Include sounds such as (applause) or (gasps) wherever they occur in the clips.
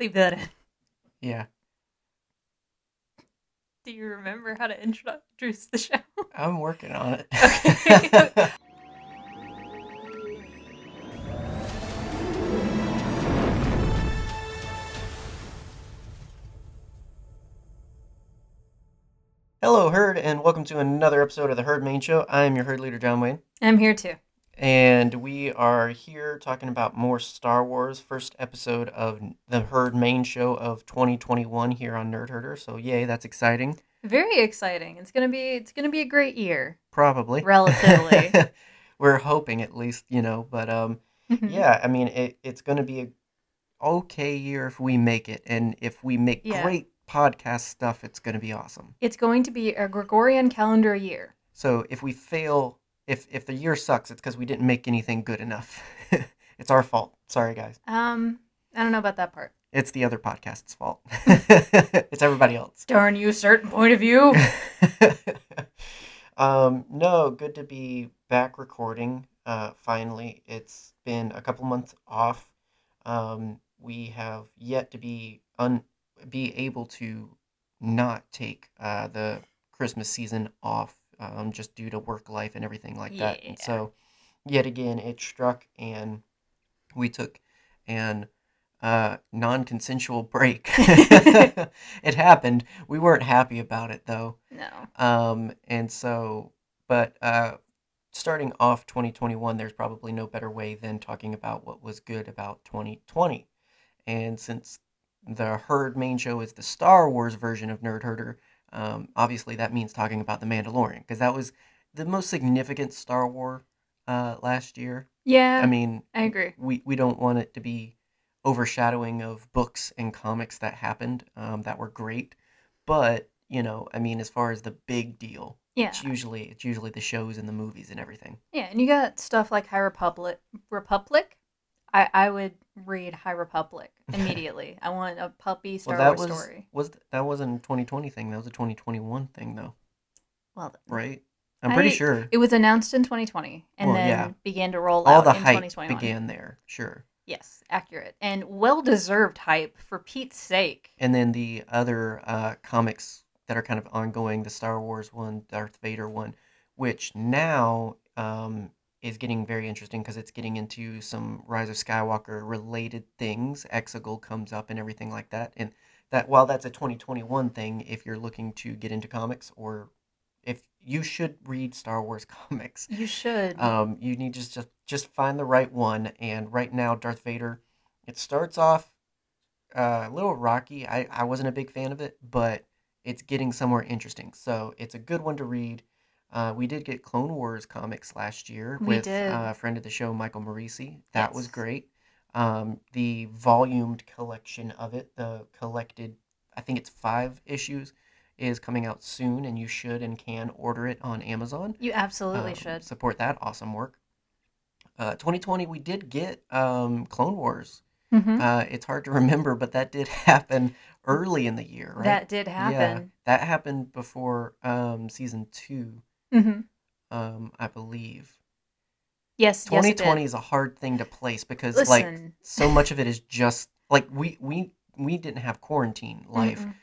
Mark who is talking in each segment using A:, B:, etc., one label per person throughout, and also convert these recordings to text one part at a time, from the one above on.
A: Leave that in.
B: Yeah,
A: Do you remember how to introduce the show?
B: I'm working on it.
A: Okay. (laughs)
B: Hello, Herd, and welcome to another episode of the Herd Main Show. I am your Herd leader, John Wayne,
A: I'm here too.
B: And we are here talking about more Star Wars. First episode of the Herd Main Show of 2021 here on Nerd Herder. So, yay, that's exciting.
A: Very exciting. It's gonna be it's gonna be a great year.
B: Probably.
A: Relatively. (laughs)
B: We're hoping at least, you know, but um,
A: Mhm.
B: yeah, I mean, it, it's going to be a okay year if we make it, and if we make
A: Yeah.
B: great podcast stuff, it's going to be awesome.
A: It's going to be a Gregorian calendar year.
B: So if we fail, if if the year sucks, it's because we didn't make anything good enough. (laughs) it's our fault. Sorry, guys.
A: Um, I don't know about that part.
B: It's the other podcast's fault. (laughs) (laughs) it's everybody else.
A: Darn you, certain point of view.
B: um, no, good to be back recording. Uh, finally, it's been a couple months off. Um, we have yet to be un be able to not take uh, the Christmas season off, um, just due to work life and everything like that. And so, yet again, it struck, and we took an uh, non-consensual break. (laughs) (laughs) it happened. We weren't happy about it though.
A: No.
B: Um, and so, but uh, starting off 2021, there's probably no better way than talking about what was good about 2020. And since the Herd main show is the Star Wars version of Nerd Herder, um, obviously that means talking about The Mandalorian, because that was the most significant Star War uh, last year.
A: Yeah,
B: I mean,
A: I agree.
B: we, we don't want it to be overshadowing of books and comics that happened um, that were great. But, you know, I mean, as far as the big deal,
A: Yeah.
B: it's usually it's usually the shows and the movies and everything.
A: Yeah, and you got stuff like High Republic. Republic? I, I would read High Republic (laughs) immediately. I want a puppy Star
B: well, that
A: Wars
B: was
A: story.
B: was that wasn't a 2020 thing. That was a 2021 thing, though,
A: Well,
B: right? I'm pretty
A: I-
B: sure
A: it was announced in 2020 and
B: Well,
A: then
B: yeah.
A: began to roll
B: all
A: out
B: the
A: in
B: hype
A: 2021.
B: began there. Sure.
A: Yes, accurate. And well deserved hype for Pete's sake.
B: And then the other uh, comics that are kind of ongoing, the Star Wars one, Darth Vader one, which now um, is getting very interesting because it's getting into some Rise of Skywalker related things. Exegol comes up and everything like that. And that while that's a 2021 thing, if you're looking to get into comics or if you should read Star Wars (laughs) comics,
A: You should.
B: um, you need to just just find the right one. And right now, Darth Vader, it starts off uh, a little rocky. I, I wasn't a big fan of it, but it's getting somewhere interesting. So it's a good one to read. Uh, we did get Clone Wars comics last year
A: We
B: with
A: did.
B: Uh, a friend of the show, Michael Moreci. That was
A: Yes.
B: great. Um, the volumed collection of it, the collected, I think it's five issues, is coming out soon, and you should and can order it on Amazon
A: you absolutely
B: um,
A: should.
B: support that awesome work. Uh, 2020, we did get um, Clone Wars.
A: hmm
B: Uh, it's hard to (laughs) remember, but that did happen early in the year, right?
A: That did happen.
B: that happened before um, season two,
A: hmm
B: um, I believe.
A: Yes, yes, it
B: 2020
A: did.
B: is a hard thing to place because like so much of it is just like we we we didn't have quarantine life.
A: Mm-mm.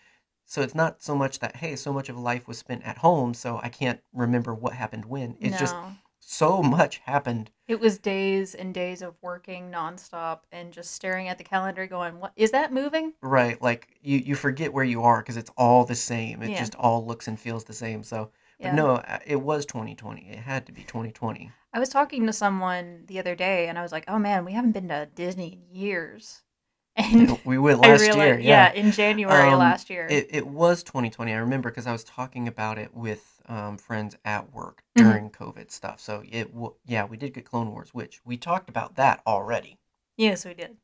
B: So it's not so much that hey, so much of life was spent at home, so I can't remember what happened when. It's just so much happened
A: It was days and days of working nonstop and just staring at the calendar going, What is that moving?
B: Right, like you you forget where you are because it's all the same. It
A: Yeah.
B: just all looks and feels the same. So, but
A: Yeah.
B: no, uh, it was 2020. It had to be 2020.
A: I was talking to someone the other day and I was like, Oh man, we haven't been to Disney in years. (laughs) And
B: we went last
A: realized,
B: year.
A: yeah.
B: Yeah,
A: in January
B: Um,
A: last year.
B: it it was 2020. I remember because I was talking about it with um, friends at work
A: Mhm.
B: during COVID stuff. So it w- yeah, we did get Clone Wars, which we talked about that already.
A: yes, we did.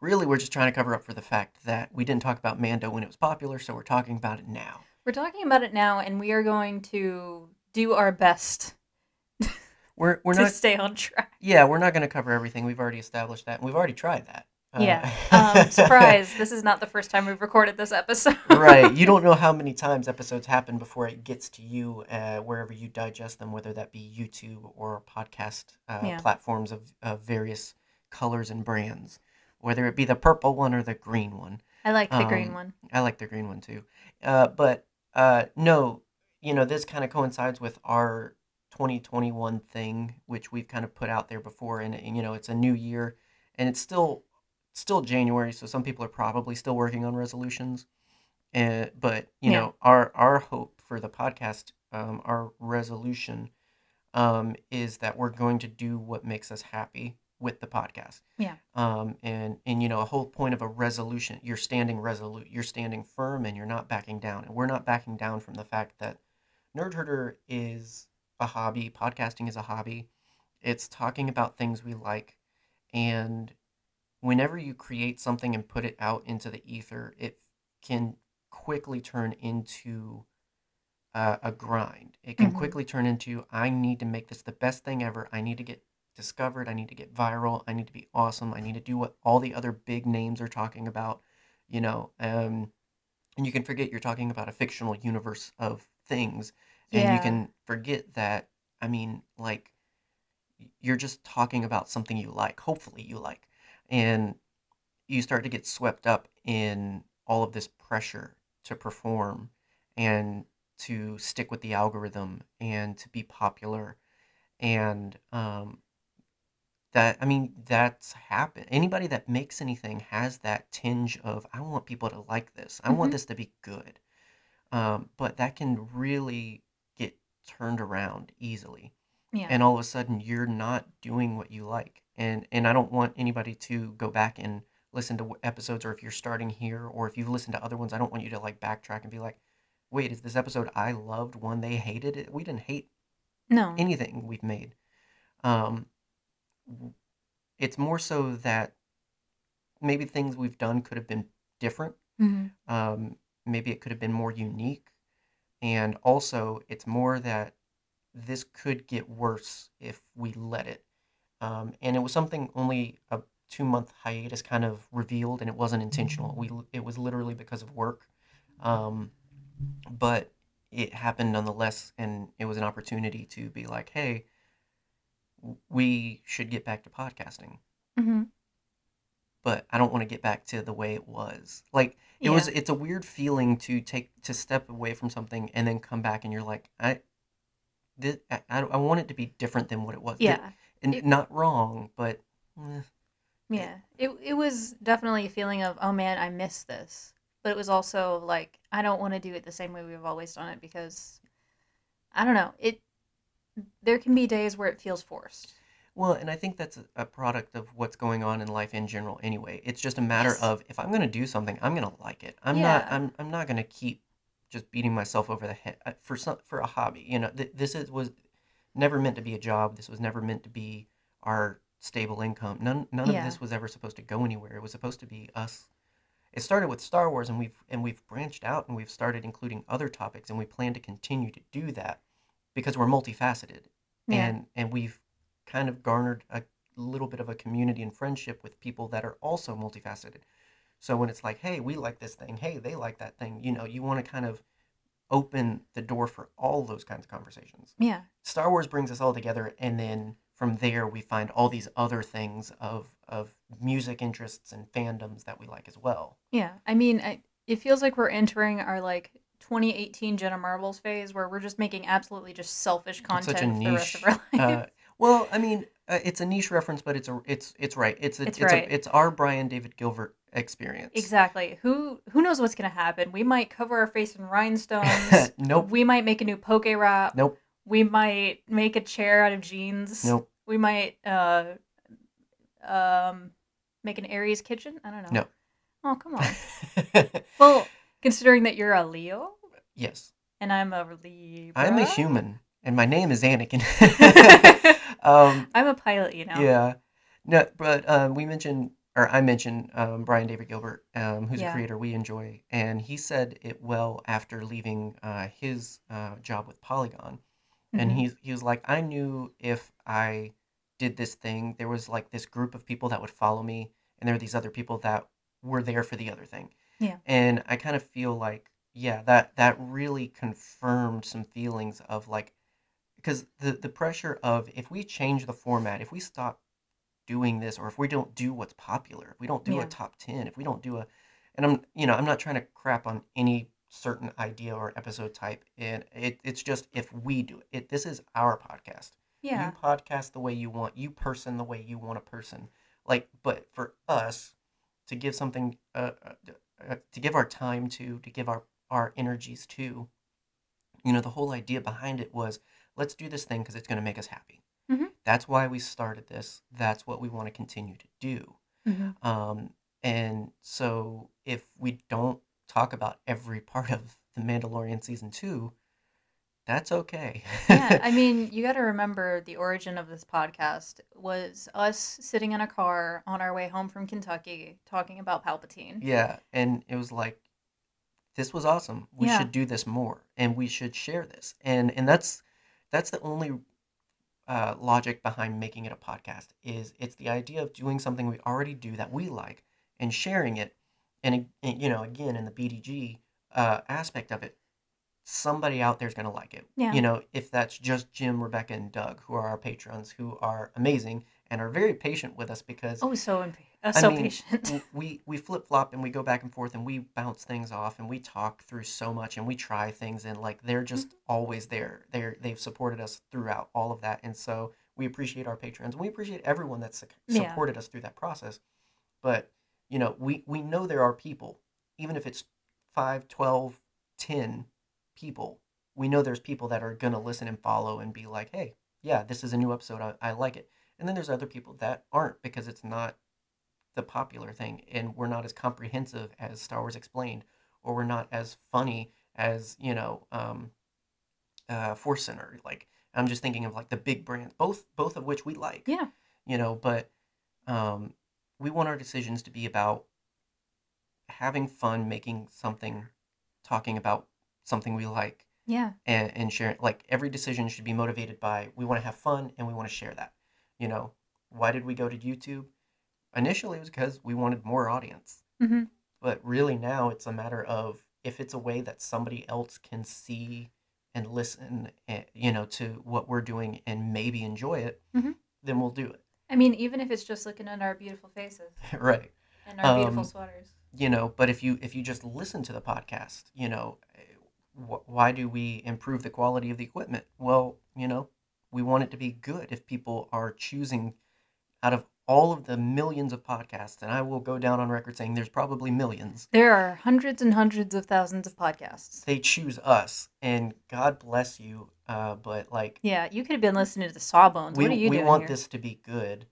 B: Really, we're just trying to cover up for the fact that we didn't talk about Mando when it was popular, so we're talking about it now.
A: We're talking about it now and we are going to do our best (laughs)
B: We're we're
A: to
B: not
A: stay on track.
B: Yeah, we're not going to cover everything. We've already established that, and we've already tried that. Uh,
A: Yeah. (laughs) Um, surprise, this is not the first time we've recorded this episode. (laughs)
B: right. You don't know how many times episodes happen before it gets to you, uh, wherever you digest them, whether that be YouTube or podcast uh,
A: Yeah.
B: platforms of, of various colors and brands. whether it be the purple one or the green one.
A: I like the green
B: Um,
A: one.
B: I like the green one too. Uh, but uh, no, you know, this kind of coincides with our 2021 thing, which we've kind of put out there before, and, and you know, it's a new year, and it's still still January, so some people are probably still working on resolutions. And but you
A: Yeah.
B: know, our our hope for the podcast, um, our resolution, um, is that we're going to do what makes us happy with the podcast.
A: Yeah.
B: um, and and you know a whole point of a resolution you're standing resolute you're standing firm and you're not backing down. And we're not backing down from the fact that nerd herder is a hobby podcasting is a hobby. It's talking about things we like. And whenever you create something and put it out into the ether it can quickly turn into a, a grind. It can
A: Mhm.
B: quickly turn into i need to make this the best thing ever. I need to get discovered. I need to get viral. I need to be awesome. I need to do what all the other big names are talking about, you know. Um, and you can forget you're talking about a fictional universe of things, and you can forget that. I mean, like, you're just talking about something you like. Hopefully, you like, and you start to get swept up in all of this pressure to perform and to stick with the algorithm and to be popular and um, that I mean that's happened. Anybody that makes anything has that tinge of I want people to like this. I want
A: Mhm.
B: this to be good. Um, but that can really get turned around easily,
A: Yeah.
B: and all of a sudden you're not doing what you like. And and I don't want anybody to go back and listen to episodes, or if you're starting here, or if you've listened to other ones, I don't want you to like backtrack and be like, wait, is this episode I loved one they hated it? We didn't hate
A: no.
B: anything we've made. Um, it's more so that maybe things we've done could have been different.
A: hmm
B: Um, maybe it could have been more unique. And also, it's more that this could get worse if we let it. Um, and it was something only a two month hiatus kind of revealed, and it wasn't intentional. We it was literally because of work. Um, but it happened nonetheless, and it was an opportunity to be like, hey, we should get back to podcasting.
A: hmm
B: But I don't want to get back to the way it was. Like it
A: Yeah.
B: was, it's a weird feeling to take to step away from something and then come back, and you're like, I, this, I, I I want it to be different than what it was.
A: Yeah.
B: and
A: It-
B: not wrong, but eh,
A: Yeah. It it was definitely a feeling of, oh man, I miss this. But it was also like, I don't want to do it the same way we've always done it because I don't know. It there can be days where it feels forced.
B: Well, and I think that's a, product of what's going on in life in general anyway. It's just a matter
A: Yes.
B: of if I'm going to do something, I'm going to like it. I'm not I'm I'm not going to keep just beating myself over the head uh, for some for a hobby. You know, th- this is was never meant to be a job. This was never meant to be our stable income. None none of this was ever supposed to go anywhere. It was supposed to be us. It started with Star Wars and we've and we've branched out and we've started including other topics and we plan to continue to do that because we're multifaceted
A: Yeah.
B: and and we've kind of garnered a little bit of a community and friendship with people that are also multifaceted. So when it's like, hey, we like this thing, hey, they like that thing, you know, you want to kind of open the door for all those kinds of conversations.
A: Yeah.
B: Star Wars brings us all together, and then from there we find all these other things of of music interests and fandoms that we like as well.
A: Yeah. I mean, I, it feels like we're entering our like 2018 Jenna Marbles phase where we're just making absolutely just selfish content for the rest of our (laughs) life.
B: Uh, well, I mean, uh, it's a niche reference, but it's a it's it's right. It's a,
A: It's
B: it's
A: right.
B: a, it's our Brian David Gilbert experience.
A: exactly. Who who knows what's gonna happen? We might cover our face in rhinestones. (laughs)
B: nope.
A: We might make a new poke rap.
B: Nope.
A: We might make a chair out of jeans.
B: Nope.
A: We might uh um make an Aries kitchen. I don't know.
B: No.
A: Oh come on. (laughs) well, considering that you're a Leo
B: yes,
A: and I'm a Libra.
B: I'm a human, and my name is Anakin. (laughs) um,
A: I'm a pilot, you know.
B: yeah, no, but um, we mentioned, or I mentioned, um, Brian David Gilbert, um, who's
A: Yeah.
B: a creator we enjoy, and he said it well after leaving uh, his uh, job with Polygon, and
A: Mhm.
B: he's he was like, I knew if I did this thing, there was like this group of people that would follow me, and there were these other people that were there for the other thing.
A: Yeah.
B: And I kind of feel like, yeah, that that really confirmed some feelings of like, because the the pressure of if we change the format, if we stop doing this, or if we don't do what's popular, if we don't do a
A: Yeah.
B: top ten, if we don't do a, and I'm you know I'm not trying to crap on any certain idea or episode type, and it it's just if we do it, it this is our podcast.
A: Yeah.
B: You podcast the way you want, you person the way you want a person. Like, but for us to give something, uh, uh, uh, to give our time to, to give our our energies to, you know, the whole idea behind it was let's do this thing because it's going to make us happy.
A: Mhm.
B: That's why we started this. That's what we want to continue to do.
A: Mhm.
B: Um, and so if we don't talk about every part of the Mandalorian season two, that's okay.
A: yeah, I (laughs) mean, you got to remember the origin of this podcast was us sitting in a car on our way home from Kentucky talking about Palpatine.
B: Yeah, and it was like this was awesome. We
A: Yeah.
B: should do this more and we should share this. And and that's that's the only uh, logic behind making it a podcast is it's the idea of doing something we already do that we like and sharing it and, and you know again in the BDG uh, aspect of it somebody out there's going to like it.
A: Yeah.
B: You know, if that's just Jim, Rebecca and Doug who are our patrons who are amazing and are very patient with us because
A: Oh, so imp- uh,
B: I
A: so
B: mean,
A: patient.
B: we we flip flop and we go back and forth and we bounce things off and we talk through so much and we try things and like they're just
A: Mm-hmm.
B: always there. They're they've supported us throughout all of that and so we appreciate our patrons and we appreciate everyone that's su-
A: Yeah.
B: supported us through that process. But you know, we we know there are people even if it's 5, 12, 10 people. We know there's people that are going to listen and follow and be like, "Hey, yeah, this is a new episode. I, I like it." And then there's other people that aren't because it's not the popular thing and we're not as comprehensive as Star Wars Explained or we're not as funny as, you know, um, uh, Force Center. Like I'm just thinking of like the big brands, both both of which we like.
A: yeah.
B: You know, but um, we want our decisions to be about having fun, making something, talking about something we like,
A: Yeah.
B: and, and sharing. Like every decision should be motivated by we want to have fun and we want to share that. You know, why did we go to YouTube? Initially, it was because we wanted more audience,
A: hmm
B: but really now it's a matter of if it's a way that somebody else can see and listen, eh, you know, to what we're doing and maybe enjoy it,
A: Mhm.
B: then we'll do it.
A: I mean, even if it's just looking at our beautiful faces (laughs)
B: right.
A: and our beautiful
B: Um,
A: sweaters.
B: you know but if you if you just listen to the podcast you know wh- why do we improve the quality of the equipment well you know we want it to be good if people are choosing out of all of the millions of podcasts and i will go down on record saying there's probably millions
A: There are hundreds and hundreds of thousands of podcasts.
B: they choose us and god bless you uh, but like
A: Yeah, you could have been listening to the Sawbones.
B: we,
A: what are you
B: we
A: doing
B: want
A: here?
B: this to be good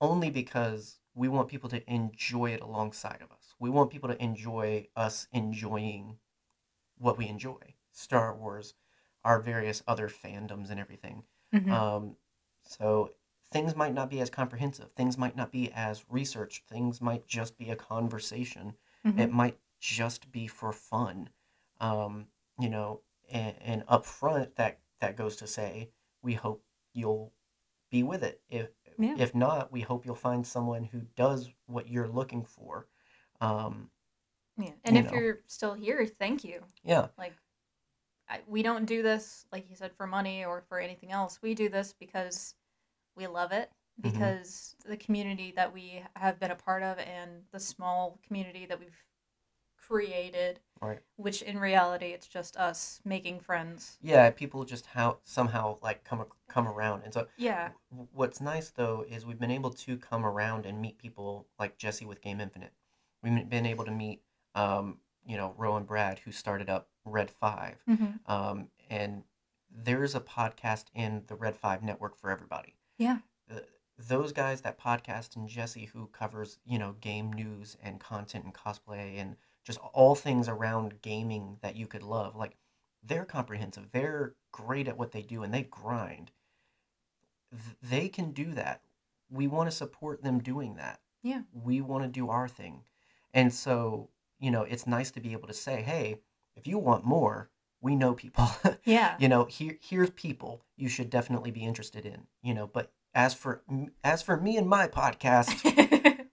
B: only because we want people to enjoy it alongside of us. We want people to enjoy us enjoying what we enjoy Star Wars, our various other fandoms, and everything.
A: Mhm.
B: Um, so things might not be as comprehensive, things might not be as researched, things might just be a conversation
A: Mhm.
B: it might just be for fun um, you know and, and up front that that goes to say we hope you'll be with it if
A: Yeah.
B: if not we hope you'll find someone who does what you're looking for um,
A: yeah. And
B: you
A: if
B: know.
A: you're still here, thank you.
B: yeah
A: Like, I, we don't do this, like you said, for money or for anything else. We do this because we love it,
B: Mhm.
A: because the community that we have been a part of and the small community that we've created,
B: right
A: which in reality, it's just us making friends.
B: yeah people just how somehow like come come around and so
A: Yeah.
B: w- what's nice though is we've been able to come around and meet people like Jesse with Game Infinite. We've been able to meet, um, you know, Rowan Brad who started up Red Five,
A: hmm
B: um, and there's a podcast in the Red Five network for everybody.
A: Yeah.
B: Those guys, that podcast, and Jesse who covers you know game news and content and cosplay and just all things around gaming that you could love, like they're comprehensive. They're great at what they do and they grind th- they can do that. We want to support them doing that.
A: Yeah.
B: We want to do our thing. And so, you know, it's nice to be able to say, hey, if you want more, we know people. (laughs)
A: Yeah.
B: you know, here here's people you should definitely be interested in, you know, but as for as for me and my podcast,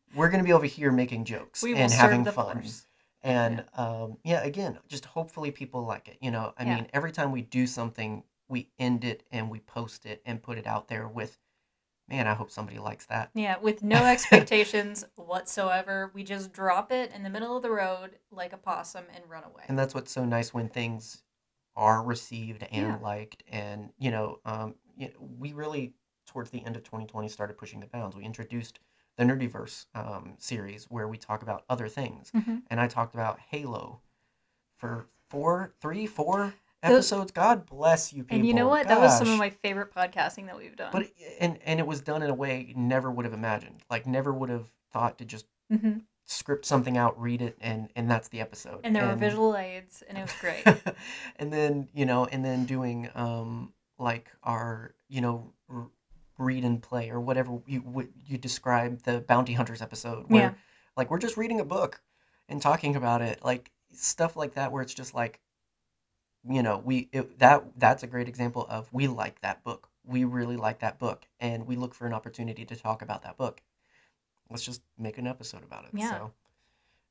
B: (laughs) we're going to be over here making jokes and having fun.
A: force.
B: And um, yeah, again, just hopefully people like it. You know, I
A: Yeah.
B: mean, every time we do something, we end it and we post it and put it out there with man, I hope somebody likes that.
A: Yeah, with no (laughs) expectations whatsoever. We just drop it in the middle of the road like a possum and run away.
B: And that's what's so nice when things are received and
A: Yeah.
B: liked. And, you know, um, you know, we really, towards the end of 2020, started pushing the bounds. We introduced the Nerdiverse um, series where we talk about other things.
A: Mhm.
B: And I talked about Halo for four, three, four episodes. God bless you people.
A: And you know what? That was some of my favorite podcasting that we've done.
B: But and and it was done in a way you never would have imagined. Like never would have thought to just
A: hmm
B: script something out, read it, and and that's the episode.
A: And there were visual aids, and it was great. (laughs)
B: and then you know, and then doing um like our you know r- read and play or whatever you would you describe the bounty hunters episode where
A: Yeah.
B: like we're just reading a book and talking about it like stuff like that where it's just like you know we it, that that's a great example of we like that book we really like that book and we look for an opportunity to talk about that book let's just make an episode about it
A: Yeah.
B: so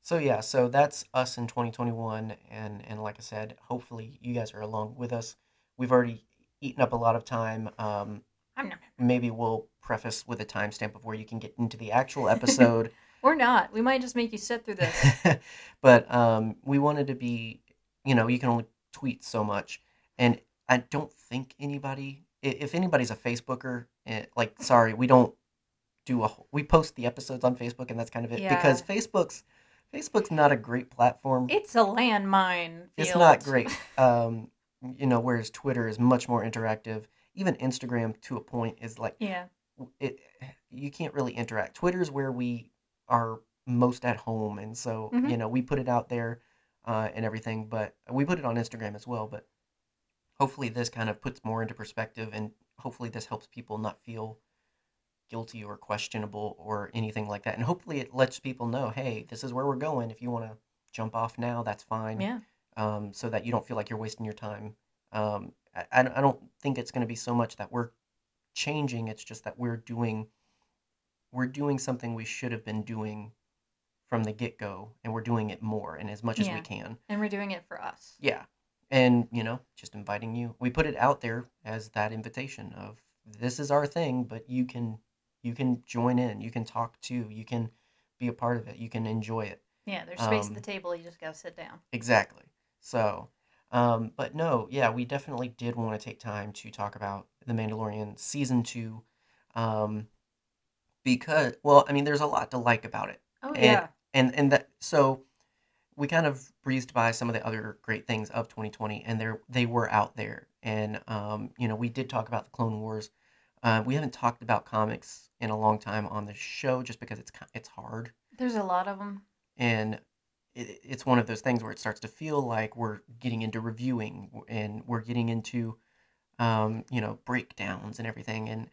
B: so yeah so that's us in 2021 and and like i said hopefully you guys are along with us we've already eaten up a lot of time um
A: I'm not.
B: maybe we'll preface with a timestamp of where you can get into the actual episode (laughs)
A: Or not. We might just make you sit through this. (laughs)
B: but um, we wanted to be, you know, you can only tweet so much, and I don't think anybody, if anybody's a Facebooker, eh, like, sorry, we don't do a, we post the episodes on Facebook, and that's kind of it because Facebook's, Facebook's not a great platform.
A: It's a landmine.
B: It's not great. Um, you know, whereas Twitter is much more interactive. Even Instagram, to a point, is like
A: Yeah.
B: it. You can't really interact. Twitter's where we are most at home, and so
A: Mhm.
B: you know we put it out there uh, and everything. But we put it on Instagram as well. But hopefully, this kind of puts more into perspective, and hopefully, this helps people not feel guilty or questionable or anything like that. And hopefully, it lets people know, hey, this is where we're going. If you want to jump off now, that's fine
A: Yeah.
B: um, so that you don't feel like you're wasting your time. Um, I, I don't- I don't think it's going to be so much that we're changing. It's just that we're doing we're doing something we should have been doing from the get go, and we're doing it more and as much as we can.
A: And we're doing it for us.
B: Yeah, and you know, just inviting you. We put it out there as that invitation of this is our thing, but you can you can join in. You can talk too. You can be a part of it. You can enjoy it.
A: Yeah. There's space
B: Um,
A: at the table. You just gotta sit down.
B: Exactly. So, um, but no, yeah, we definitely did want to take time to talk about The Mandalorian season two, um, because, well, I mean, there's a lot to like about it,
A: Oh
B: and
A: yeah.
B: And and that so we kind of breezed by some of the other great things of 2020, and they they were out there, and um, you know, we did talk about the Clone Wars. Uh, we haven't talked about comics in a long time on the show, just because it's it's hard
A: There's a lot of them.
B: and it, it's one of those things where it starts to feel like we're getting into reviewing and we're getting into um, you know breakdowns and everything and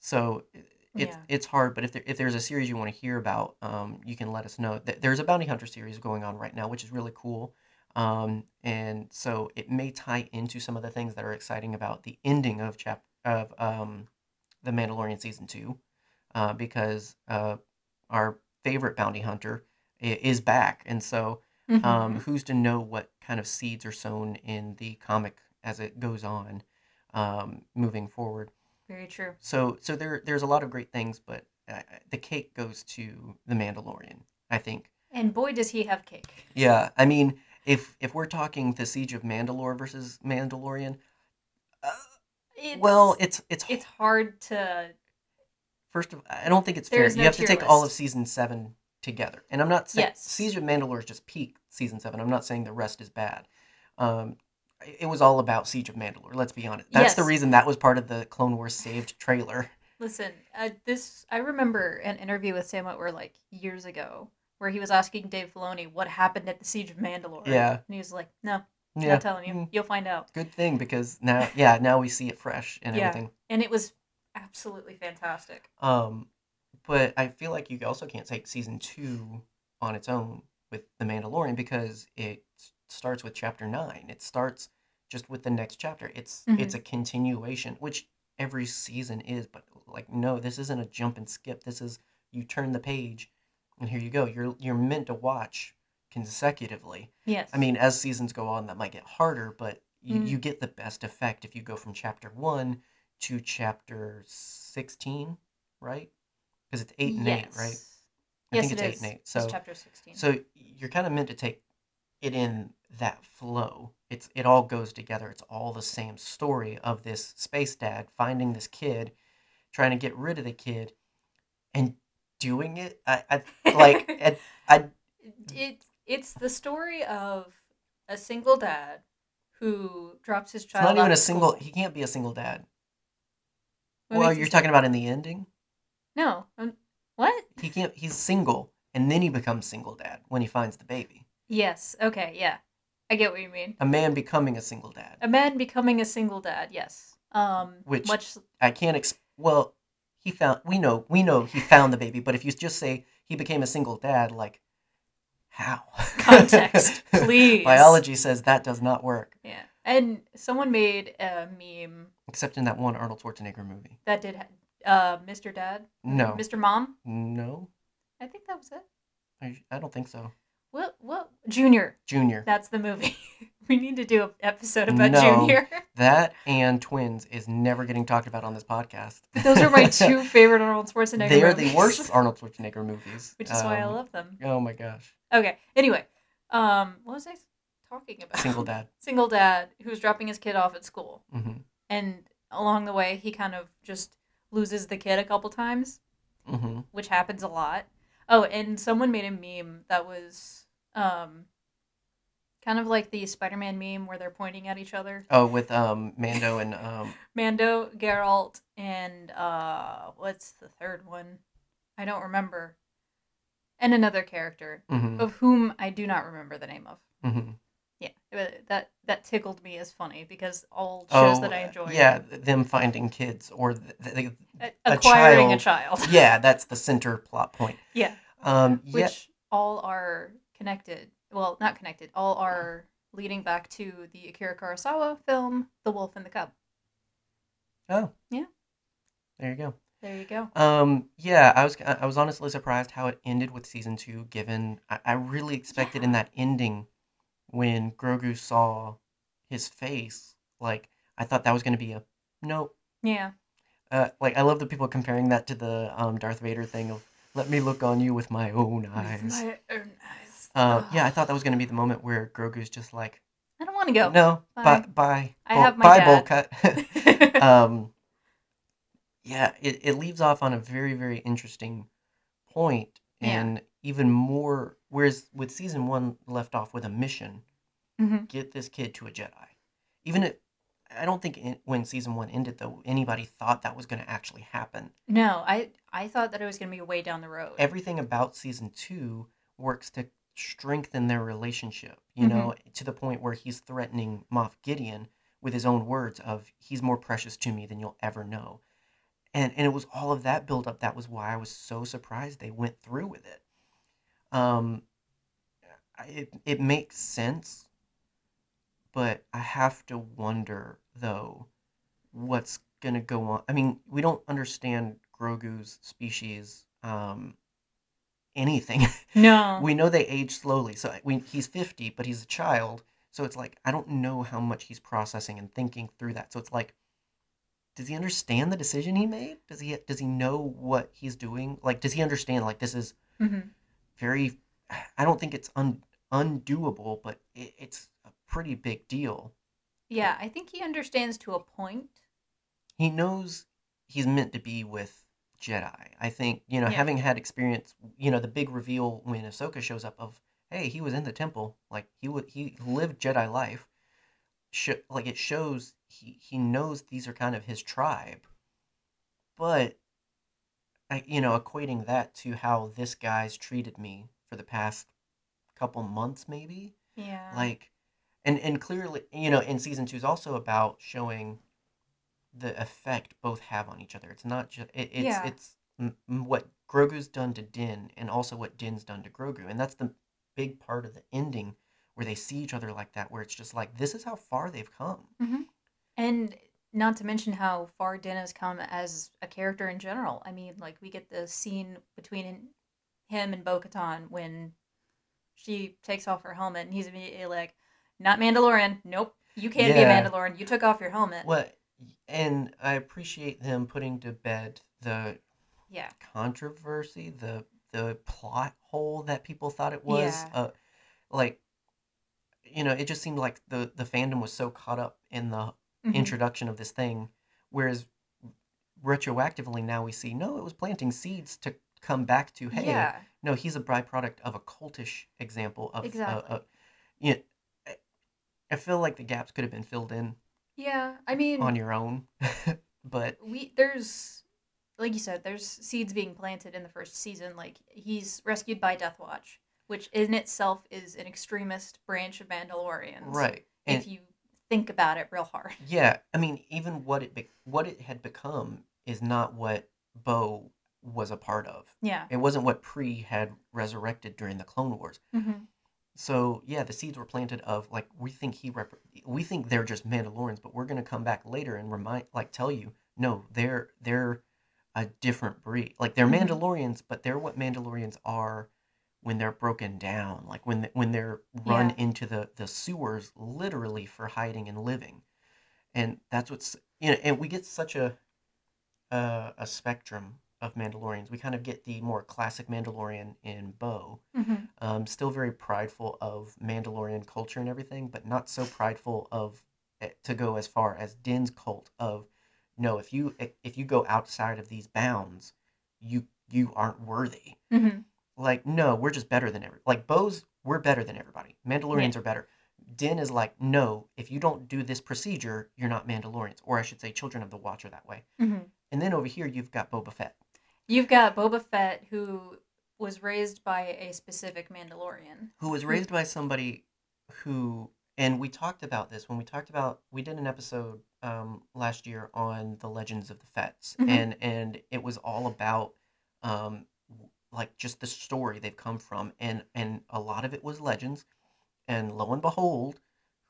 B: so it's
A: Yeah.
B: it's hard but if there, if there's a series you want to hear about um, you can let us know Th- there's a bounty hunter series going on right now which is really cool um, and so it may tie into some of the things that are exciting about the ending of chap of um, the Mandalorian season two uh, because uh, our favorite bounty hunter is back, and so um,
A: Mhm.
B: who's to know what kind of seeds are sown in the comic as it goes on, um, moving forward.
A: Very true.
B: So so there there's a lot of great things, but uh, the cake goes to the Mandalorian, I think.
A: And boy, does he have cake.
B: Yeah, I mean, if if we're talking the Siege of Mandalore versus Mandalorian, uh,
A: It's,
B: well, it's it's
A: it's hard to.
B: First of, I don't think it's fair.
A: is
B: You have to take all of season seven together, and I'm not saying
A: Yes.
B: Siege of Mandalore is just peak season seven. I'm not saying the rest is bad. Um, it was all about Siege of Mandalore. Let's be honest. That's the reason that was part of the Clone Wars saved trailer.
A: Listen, uh, this I remember an interview with Sam Witwer like years ago where he was asking Dave Filoni what happened at the Siege of Mandalore.
B: Yeah.
A: and he was like, "No,
B: Yeah,
A: not telling you.
B: Mm,
A: You'll find out."
B: good thing because now, yeah, now we see it fresh and
A: Yeah.
B: everything.
A: And it was absolutely fantastic.
B: Um, but I feel like you also can't take season two on its own with The Mandalorian because it s- starts with chapter nine. It starts just with the next chapter. It's it's a continuation, which every season is. But like, no, this isn't a jump and skip. This is you turn the page, and here you go. You're you're meant to watch consecutively.
A: Yes.
B: I mean, as seasons go on, that might get harder, but you,
A: Mhm.
B: you get the best effect if you go from chapter one to chapter 16, right? Because it's 8 and 8, right? I
A: Yes,
B: think
A: it
B: it's 8
A: is.
B: and 8.
A: It's
B: So
A: chapter 16.
B: so you're kind of meant to take it in that flow. It's it all goes together. It's all the same story of this space dad finding this kid, trying to get rid of the kid, and doing it. I, I like (laughs) I, I
A: it it's the story of a single dad who drops his
B: it's
A: child
B: not even a single.
A: school.
B: He can't be a single dad.
A: What
B: well, you're talking about in the ending.
A: No. um, what?
B: He can't. He's single, and then he becomes single dad when he finds the baby.
A: Yes. Okay. Yeah. I get what you mean.
B: A man becoming a single dad.
A: A man becoming a single dad. Yes. Um.
B: Which-
A: much.
B: I can't. Ex- well, he found. We know. We know he found the baby. But if you just say he became a single dad, like how?
A: Context, (laughs) please.
B: Biology says that does not work,
A: Yeah. And someone made a meme
B: except in that one Arnold Schwarzenegger movie.
A: that did. ha- Uh, Mr. Dad.
B: No.
A: Mr. Mom.
B: No,
A: I think that was it.
B: I, I don't think so.
A: What? What? Junior.
B: Junior.
A: That's the movie. (laughs) we need to do an episode about
B: No.
A: Junior. (laughs)
B: That and Twins is never getting talked about on this podcast.
A: But (laughs) those are my two favorite Arnold Schwarzenegger movies.
B: They are
A: movies.
B: the worst Arnold Schwarzenegger movies.
A: Which is why I
B: Um,
A: love them.
B: Oh my gosh.
A: Okay. Anyway, um, what was I talking about?
B: Single dad.
A: Single dad who's dropping his kid off at school,
B: hmm
A: and along the way he kind of just loses the kid a couple times,
B: hmm
A: which happens a lot. Oh, and someone made a meme that was um, kind of like the Spider-Man meme where they're pointing at each other.
B: Oh, with um Mando and um (laughs)
A: Mando, Geralt, and uh, what's the third one? I don't remember. And another character
B: mhm,
A: of whom I do not remember the name of.
B: mhm.
A: Yeah, that that tickled me as funny because all shows
B: oh,
A: that I enjoy,
B: Yeah, them finding kids or the, the,
A: a-
B: a
A: acquiring a child,
B: yeah, that's the center plot point. (laughs)
A: yeah,
B: Um, yeah,
A: which all are connected. Well, not connected. All are leading back to the Akira Kurosawa film, The Wolf and the Cub.
B: oh,
A: Yeah.
B: There you go.
A: There you go.
B: Um, yeah, I was I was honestly surprised how it ended with season two. Given I, I really expected in that ending when Grogu saw his face, like I thought that was going to be a nope.
A: Yeah,
B: Uh, like I love the people comparing that to the um Darth Vader thing of let me look on you with my own eyes.
A: With my own eyes.
B: Uh, yeah, I (gasps) thought that was going to be the moment where Grogu's just like,
A: I don't want to go.
B: no,
A: Bye.
B: bye, bye,
A: I
B: bowl-
A: have my
B: bye,
A: dad."
B: bowl cut. (laughs) (laughs) um, yeah, it, it leaves off on a very, very interesting point,
A: Yeah.
B: and even more. Whereas with season one left off with a mission,
A: Mhm.
B: get this kid to a Jedi. Even if I don't think in, when season one ended though anybody thought that was going to actually happen.
A: No, I I thought that it was going to be way down the road.
B: Everything about season two works to strengthen their relationship. You
A: Mhm.
B: know, to the point where he's threatening Moff Gideon with his own words of "He's more precious to me than you'll ever know." and and it was all of that build up that was why I was so surprised they went through with it. Um, it it makes sense, but I have to wonder though, what's gonna go on. I mean, we don't understand Grogu's species, um, anything. (laughs)
A: no.
B: we know they age slowly, so we, he's fifty, but he's a child. So it's like I don't know how much he's processing and thinking through that. So it's like does he understand the decision he made? Does he does he know what he's doing? Like does he understand like this is
A: Mhm.
B: very I don't think it's un, undoable, but it, it's a pretty big deal.
A: Yeah, I think he understands to a point.
B: He knows he's meant to be with Jedi. I think, you know,
A: Yeah.
B: having had experience, you know, the big reveal when Ahsoka shows up of, hey, he was in the temple, like he would he lived Jedi life. Sh- like it shows he he knows these are kind of his tribe. But I you know, equating that to how this guy's treated me for the past couple months maybe,
A: Yeah.
B: like and and clearly you know in season two is also about showing the effect both have on each other it's not just it, it's
A: Yeah.
B: it's m- what grogu's done to din and also what din's done to grogu and that's the big part of the ending where they see each other like that where it's just like this is how far they've come mm-hmm.
A: And not to mention how far Din has come as a character in general. I mean, like we get the scene between him and Bo-Katan when she takes off her helmet, and he's immediately like, "Not Mandalorian. Nope, you can't
B: Yeah.
A: be a Mandalorian. You took off your helmet."
B: what and I appreciate them putting to bed the
A: Yeah.
B: controversy, the the plot hole that people thought it was.
A: Yeah.
B: Uh, like, you know, it just seemed like the the fandom was so caught up in the
A: Mhm.
B: introduction of this thing, whereas retroactively now we see no, it was planting seeds to come back to hey,
A: Yeah.
B: no, he's a byproduct of a cultish example of uh,
A: Exactly.
B: uh, yeah. I I feel like the gaps could have been filled in
A: Yeah. I mean on
B: your own, (laughs) but
A: we there's like you said, there's seeds being planted in the first season. Like he's rescued by Death Watch, which in itself is an extremist branch of Mandalorians.
B: right and
A: If you think about it real hard. (laughs)
B: Yeah, I mean, even what it be- what it had become is not what Bo was a part of.
A: Yeah.
B: It wasn't what Pre had resurrected during the Clone Wars.
A: Mm-hmm.
B: So yeah, the seeds were planted of like we think he rep- we think they're just Mandalorians, but we're gonna come back later and remind like tell you no, they're they're a different breed. Like they're
A: Mhm.
B: Mandalorians, but they're what Mandalorians are when they're broken down, like when when they're run
A: Yeah.
B: into the the sewers literally for hiding and living, and that's what's you know, and we get such a a, a spectrum of Mandalorians. We kind of get the more classic Mandalorian in Bo,
A: Mm-hmm.
B: um, still very prideful of Mandalorian culture and everything, but not so prideful of eh, to go as far as Din's cult of no, if you eh, if you go outside of these bounds, you you aren't worthy.
A: Mm-hmm.
B: Like no, we're just better than every like Bo's we're better than everybody. Mandalorians are better. Din is like no, if you don't do this procedure, you're not Mandalorians, or I should say, Children of the Watch are that way.
A: Mm-hmm.
B: And then over here, you've got Boba Fett.
A: You've got Boba Fett, who was raised by a specific Mandalorian.
B: who was raised by somebody who and we talked about this when we talked about we did an episode um, last year on the legends of the Fets
A: Mhm.
B: and and it was all about um, like just the story they've come from and and a lot of it was legends and lo and behold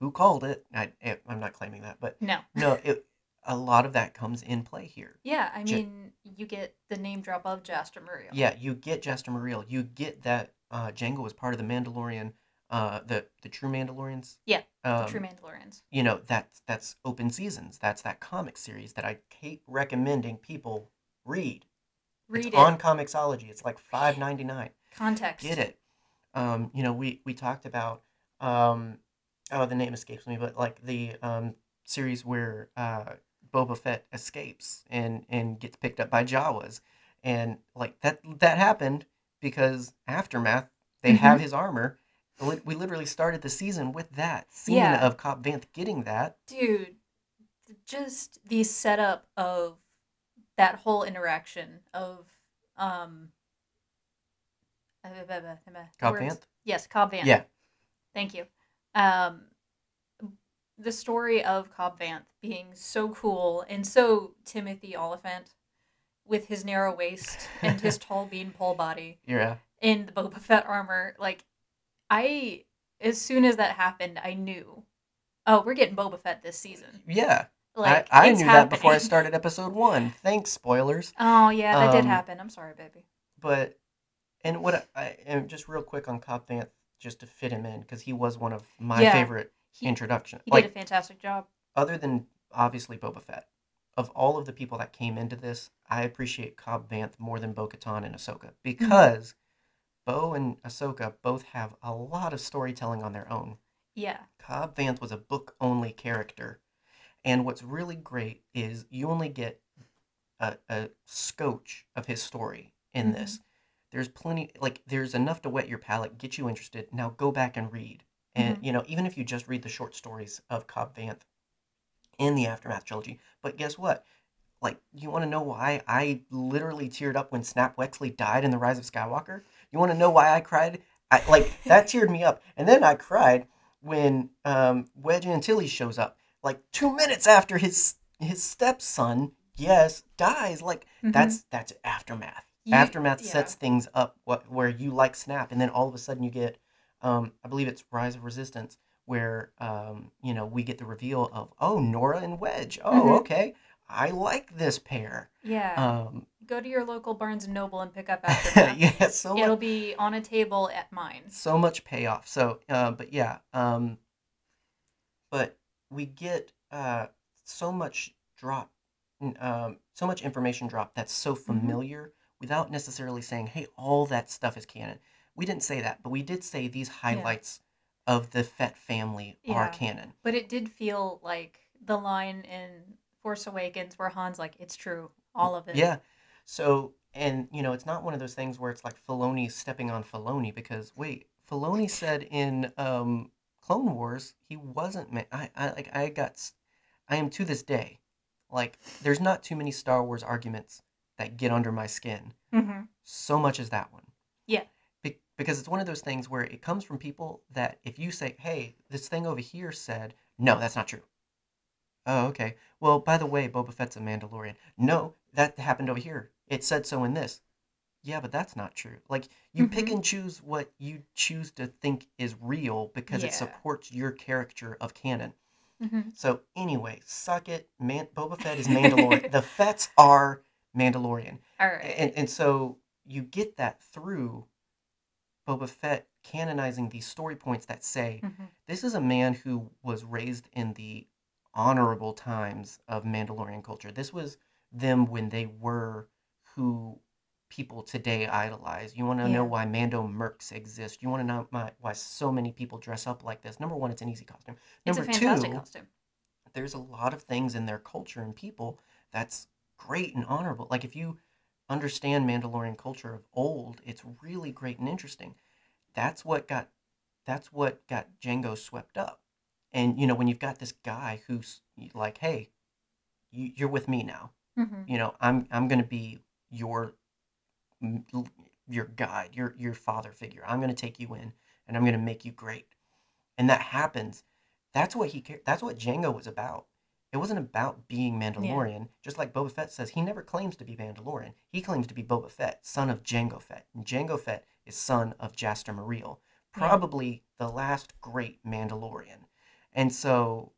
B: who called it I, i'm not claiming that but
A: No.
B: no it a lot of that comes in play here
A: Yeah, I mean, you get the name drop of Jaster Mereel.
B: Yeah, you get Jaster Mereel. You get that uh, Django was part of the Mandalorian, uh, the the true Mandalorians.
A: Yeah,
B: um,
A: the True Mandalorians.
B: You know that's that's Open Seasons. That's that comic series that I keep recommending people read.
A: Read
B: it's
A: it.
B: on Comixology. It's like five ninety nine.
A: Context.
B: Get it. Um, you know, we we talked about um, oh the name escapes me, but like the um, series where uh, Boba Fett escapes and and gets picked up by Jawas, and like that that happened because aftermath they
A: Mhm.
B: have his armor. We literally started the season with that scene
A: Yeah.
B: of Cobb Vanth getting that.
A: Dude, just the setup of that whole interaction of um
B: Cobb
A: words.
B: Vanth.
A: Yes, Cobb Vanth.
B: Yeah,
A: Thank you. Um, the story of Cobb Vanth being so cool and so Timothy Olyphant with his narrow waist and his (laughs) tall beanpole body
B: yeah.
A: in the Boba Fett armor. Like, I, as soon as that happened, I knew, oh, we're getting Boba Fett this season.
B: Yeah,
A: Like,
B: I, I knew that before I started episode one. Thanks, spoilers. (laughs)
A: Oh, yeah, that did
B: Um,
A: happen. I'm sorry, baby.
B: but and what I and just real quick on Cobb Vanth, just to fit him in because he was one of my
A: Yeah.
B: favorite
A: He,
B: introduction.
A: he
B: like
A: did a fantastic job.
B: other than obviously Boba Fett, of all of the people that came into this, I appreciate Cobb Vanth more than Bo Katan and
A: Mm-hmm.
B: Ahsoka because Bo and Ahsoka both have a lot of storytelling on their own.
A: Yeah.
B: Cobb Vanth was a book only character. And what's really great is you only get a, a scotch of his story in
A: Mhm.
B: this. There's plenty, like, there's enough to wet your palate, get you interested. Now go back and read. And,
A: Mhm.
B: you know, even if you just read the short stories of Cobb Vanth in the Aftermath trilogy. But guess what? Like, you want to know why I literally teared up when Snap Wexley died in The Rise of Skywalker? You want to know why I cried? I, like, that teared me up. And then I cried when um, Wedge Antilles shows up, like two minutes after his his stepson, yes, dies. Like
A: Mhm.
B: that's that's aftermath.
A: You-
B: aftermath
A: yeah.
B: sets things up what where you like Snap, and then all of a sudden you get, um, I believe it's Rise of Resistance, where um, you know we get the reveal of oh Norra and Wedge. Oh
A: Mhm.
B: okay, I like this pair.
A: Yeah.
B: Um,
A: Go to your local Barnes and Noble and pick up (laughs) Aftermath.
B: yeah, so
A: It'll
B: much,
A: be on a table at mine.
B: so much payoff. So, uh, but yeah, um, but we get uh, so much drop, um, so much information drop that's so
A: Mhm.
B: familiar without necessarily saying, "Hey, all that stuff is canon." We didn't say that, but we did say these
A: Yeah.
B: highlights of the Fett family are canon.
A: But it did feel like the line in Force Awakens where Han's like, "It's true, all of it."
B: Yeah. So, and you know, it's not one of those things where it's like Filoni stepping on Filoni because wait, Filoni said in um Clone Wars he wasn't ma- I I like I got I am to this day like there's not too many Star Wars arguments that get under my skin
A: hmm
B: so much as that one.
A: Yeah.
B: Be- because it's one of those things where it comes from people that if you say, "Hey, this thing over here said," no, that's not true. Oh, okay. Well, by the way, Boba Fett's a Mandalorian. No, that happened over here. It said so in this. Yeah, but that's not true. Like you pick
A: Mhm.
B: and choose what you choose to think is real because it supports your character of canon.
A: hmm
B: So anyway, suck it. Man, Boba Fett is Mandalorian. (laughs) the Fets are Mandalorian,
A: All right.
B: and and so you get that through Boba Fett canonizing these story points that say
A: hmm
B: this is a man who was raised in the honorable times of Mandalorian culture. This was them when they were who people today idolize. You want to know why Mando Mercs exist. You want to know my, why so many people dress up like this. Number one, it's an easy costume.
A: It's
B: Number
A: a fantastic
B: two,
A: costume.
B: there's a lot of things in their culture and people that's great and honorable. Like if you understand Mandalorian culture of old, it's really great and interesting. That's what got that's what got Jango swept up. And you know, when you've got this guy who's like, "Hey, you, you're with me now.
A: hmm
B: You know, I'm I'm going to be your your guide, your your father figure. I'm going to take you in and I'm going to make you great." And that happens. That's what he that's what Jango was about. It wasn't about being Mandalorian. Just like Boba Fett says, he never claims to be Mandalorian. He claims to be Boba Fett, son of Jango Fett. And Jango Fett is son of Jaster
A: Yeah.
B: probably the last great Mandalorian. And so,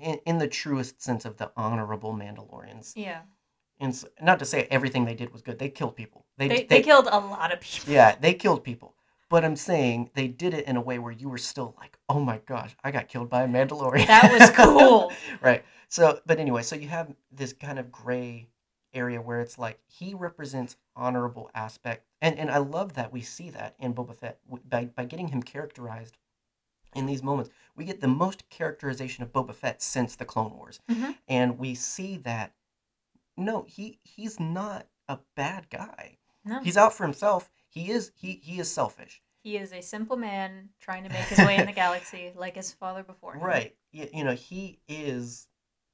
B: in, in the truest sense of the honorable Mandalorians,
A: Yeah.
B: and s not to say everything they did was good. They killed people. They,
A: They,
B: they,
A: they killed a lot of people.
B: yeah, they killed people. But I'm saying they did it in a way where you were still like, oh my gosh, I got killed by a Mandalorian.
A: That was (laughs) cool.
B: right. So, but anyway, so you have this kind of gray area where it's like he represents honorable aspect, and and I love that we see that in Boba Fett by by getting him characterized in these moments. We get the most characterization of Boba Fett since the Clone Wars,
A: hmm
B: and we see that no, he he's not a bad guy.
A: No.
B: He's out for himself. He is he he is selfish.
A: He is a simple man trying to make his way in the (laughs) galaxy like his father before him.
B: Right. You, you know, he is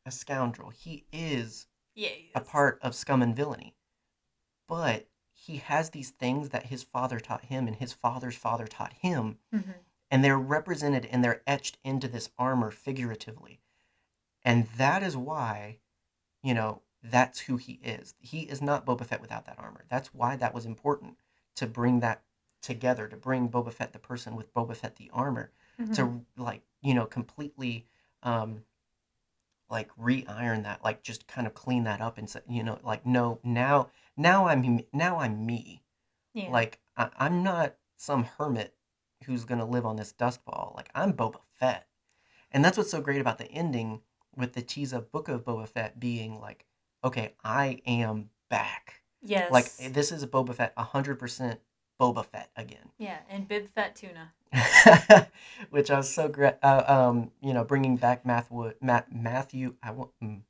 B: a scoundrel. He is
A: Yeah.
B: a part of scum and villainy. But he has these things that his father taught him and his father's father taught him,
A: Mhm.
B: and they're represented and they're etched into this armor figuratively. And that is why, you know, that's who he is. He is not Boba Fett without that armor. That's why that was important to bring that together, to bring Boba Fett the person with Boba Fett the armor,
A: Mhm.
B: to like, you know, completely um like re-iron that, like just kind of clean that up and say, you know, like no, now now I'm now I'm me.
A: yeah.
B: Like I, I'm not some hermit who's gonna live on this dust ball. Like I'm Boba Fett, and that's what's so great about the ending with the tease of Book of Boba Fett being like, okay, I am back.
A: Yes.
B: Like this is a Boba Fett, hundred percent Boba Fett again.
A: yeah, and Bib Fett tuna. (laughs)
B: Which I was so great. Uh, um, you know, bringing back Matthew, Matt, Matthew, I want mm,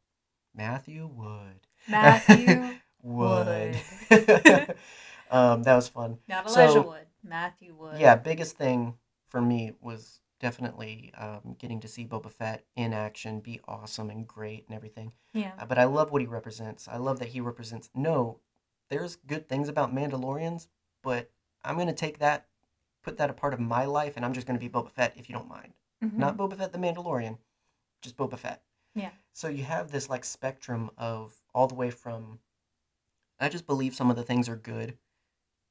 B: Matthew Wood.
A: Matthew (laughs)
B: Wood.
A: Wood. (laughs)
B: um, that was fun.
A: Not
B: So-
A: Wood. Matthew Wood.
B: Yeah, biggest thing for me was definitely um, getting to see Boba Fett in action, be awesome and great and everything.
A: Yeah.
B: Uh, But I love what he represents. I love that he represents. No, there's good things about Mandalorians, but I'm gonna take that, put that a part of my life, and I'm just gonna be Boba Fett if you don't mind.
A: Mhm.
B: Not Boba Fett the Mandalorian, just Boba Fett.
A: Yeah.
B: So you have this like spectrum of all the way from I just believe some of the things are good,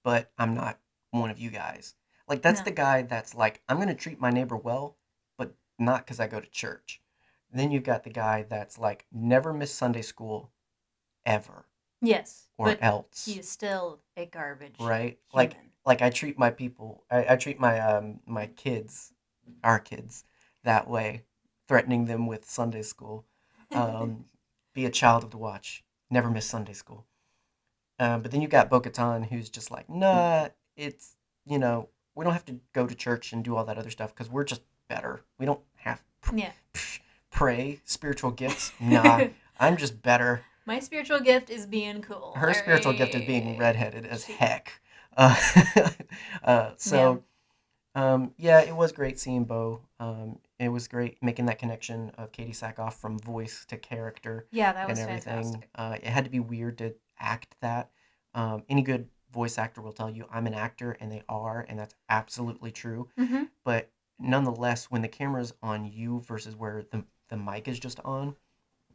B: but I'm not one of you guys. Like that's
A: No.
B: the guy that's like I'm going to treat my neighbor well, but not cuz I go to church. Then you've got the guy that's like never miss Sunday school ever
A: Yes.
B: or
A: but
B: else.
A: he is still a garbage.
B: Right? Like
A: human.
B: like I treat my people, I, I treat my um my kids, our kids, that way, threatening them with Sunday school. Um, (laughs) be a child of the watch, never miss Sunday school. Um, but then you got Bo Katan, who's just like, nah, it's, you know, we don't have to go to church and do all that other stuff because we're just better. We don't have
A: Yeah.
B: psh, pray, spiritual gifts. (laughs) Nah, I'm just better.
A: My spiritual gift is being cool.
B: Her spiritual gift is being redheaded as heck. (laughs) Uh, (laughs) uh, so, um, yeah, it was great seeing Bo. Um, it was great making that connection of Katee Sackhoff from voice to character
A: Yeah, that was
B: and everything.
A: fantastic.
B: Uh, it had to be weird to act that. Um, any good voice actor will tell you I'm an actor, and they are, and that's absolutely true.
A: hmm
B: But nonetheless, when the camera's on you versus where the the mic is just on,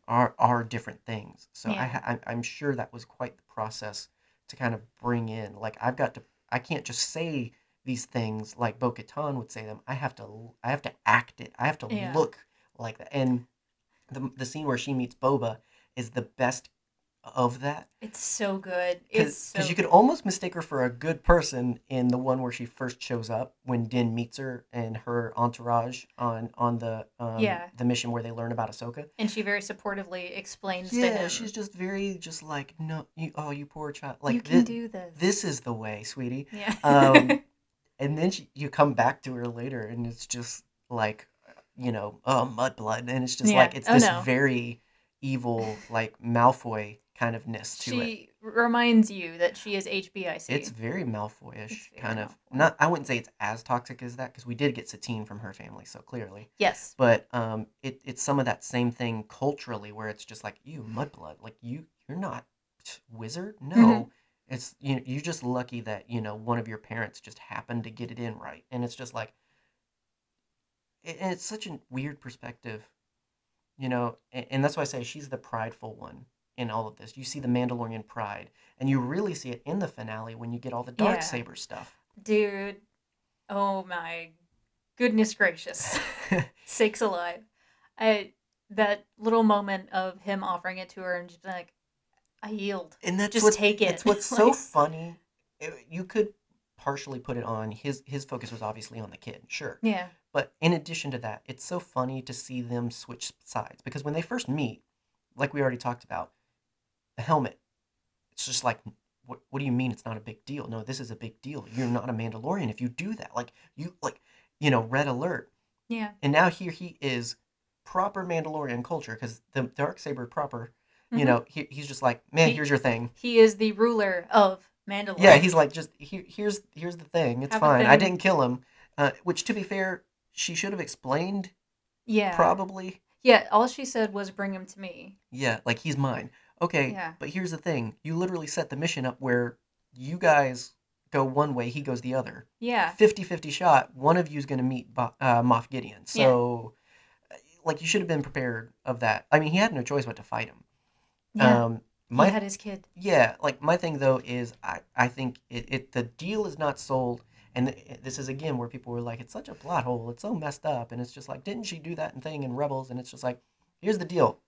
B: are are different things. So I
A: Yeah.
B: ha- I I'm sure that was quite the process to kind of bring in. Like I've got to, I can't just say these things like Bo Katan would say them. I have to, I have to act it. I have to
A: Yeah.
B: look like that. And the the scene where she meets Boba is the best of that
A: It's so good. It's
B: because
A: so
B: you could almost mistake her for a good person in the one where she first shows up when Din meets her and her entourage on on the um,
A: Yeah.
B: the mission where they learn about Ahsoka.
A: and she very supportively explains to
B: Yeah, she's just very just like no, you oh you poor child, like
A: "You can
B: thi-
A: do this."
B: this is the way, sweetie.
A: Yeah.
B: Um, (laughs) and then she, you come back to her later, and it's just like you know oh mudblood, and it's just
A: Yeah.
B: like it's
A: Oh,
B: this
A: no.
B: very evil like Malfoy kind of ness to it.
A: she reminds you that she is HBIC.
B: It's very Malfoyish,
A: very
B: kind of.
A: Malfoy.
B: Not, I wouldn't say it's as toxic as that because we did get Satine from her family, so clearly.
A: yes.
B: But um, it, it's some of that same thing culturally, where it's just like you mudblood, like you, you're not wizard. No,
A: Mhm.
B: it's you. know, You're just lucky that you know one of your parents just happened to get it in right, and it's just like, it, it's such a weird perspective, you know, and, and that's why I say she's the prideful one in all of this. You see the Mandalorian pride, and you really see it in the finale when you get all the dark
A: Yeah.
B: saber stuff.
A: Dude. Oh my goodness gracious. (laughs) Sakes alive. I that little moment of him offering it to her and just like, I yield.
B: and that's
A: Just
B: what,
A: take it.
B: It's what's (laughs) so funny. It- you could partially put it on his his focus was obviously on the kid, sure.
A: Yeah.
B: But in addition to that, it's so funny to see them switch sides because when they first meet, like we already talked about, the helmet, it's just like, what, what do you mean it's not a big deal? No, this is a big deal. You're not a Mandalorian if you do that. Like, you, like, you know, red alert.
A: Yeah.
B: And now here he is, proper Mandalorian culture because the dark saber proper, you
A: Mhm.
B: know, he, he's just like, man,
A: He-
B: here's your thing.
A: He is the ruler of Mandalore.
B: Yeah, he's like, just here, here's here's the thing. It's
A: Have a
B: fine. I didn't kill him. Uh, which, to be fair, she should have explained
A: Yeah.
B: probably.
A: Yeah, all she said was bring him to me.
B: Yeah, like he's mine. Okay,
A: Yeah.
B: but here's the thing. You literally set the mission up where you guys go one way, he goes the other.
A: Yeah.
B: 50-50 shot. One of you is going to meet Bo- uh, Moff Gideon. So, uh, like, you should have been prepared of that. I mean, he had no choice but to fight him.
A: Yeah.
B: Um, my
A: he had his kid.
B: Yeah, like my thing though is I I think it, it the deal is not sold, and th- this is again where people were like, it's such a plot hole, it's so messed up, and it's just like, didn't she do that and thing in Rebels? And it's just like, here's the deal,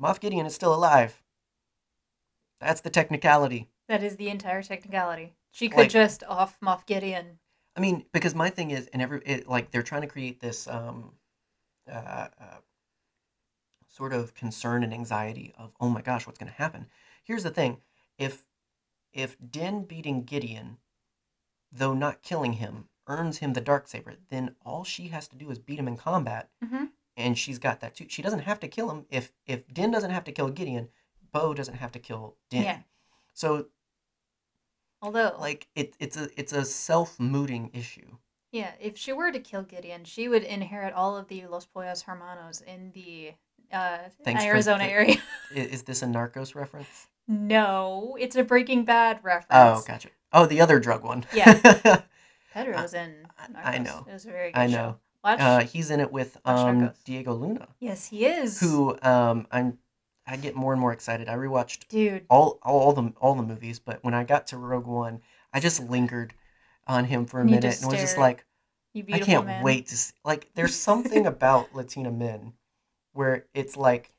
B: Moff Gideon is still alive. That's the technicality.
A: That is the entire technicality. She could
B: Like-
A: just off Moff Gideon.
B: I mean, because my thing is, and every it, like they're trying to create this um, uh, uh, sort of concern and anxiety of, oh my gosh, what's going to happen? Here's the thing: if if Din beating Gideon, though not killing him, earns him the dark saber, then all she has to do is beat him in combat,
A: hmm
B: and she's got that too. She doesn't have to kill him. If if Din doesn't have to kill Gideon, Bo doesn't have to kill Din.
A: Yeah.
B: So
A: Although,
B: like it, it's a it's a self mooting issue.
A: yeah, if she were to kill Gideon, she would inherit all of the Los Pollos Hermanos in the uh,
B: for
A: Arizona area. (laughs)
B: Is this a Narcos reference?
A: no, it's a Breaking Bad reference.
B: Oh, gotcha. Oh, the other drug one.
A: Yeah. (laughs) Pedro's in
B: I-
A: Narcos.
B: I know.
A: It was a very good
B: I
A: show. Watch.
B: uh, he's in it with um, Diego Luna,
A: yes, he is.
B: who um, I'm. I get more and more excited. I rewatched
A: Dude,
B: all all the all the movies, but when I got to Rogue One, I just lingered on him for a minute and was just like, I can't
A: man.
B: wait to see. Like, there's (laughs) something about Latina men where it's like,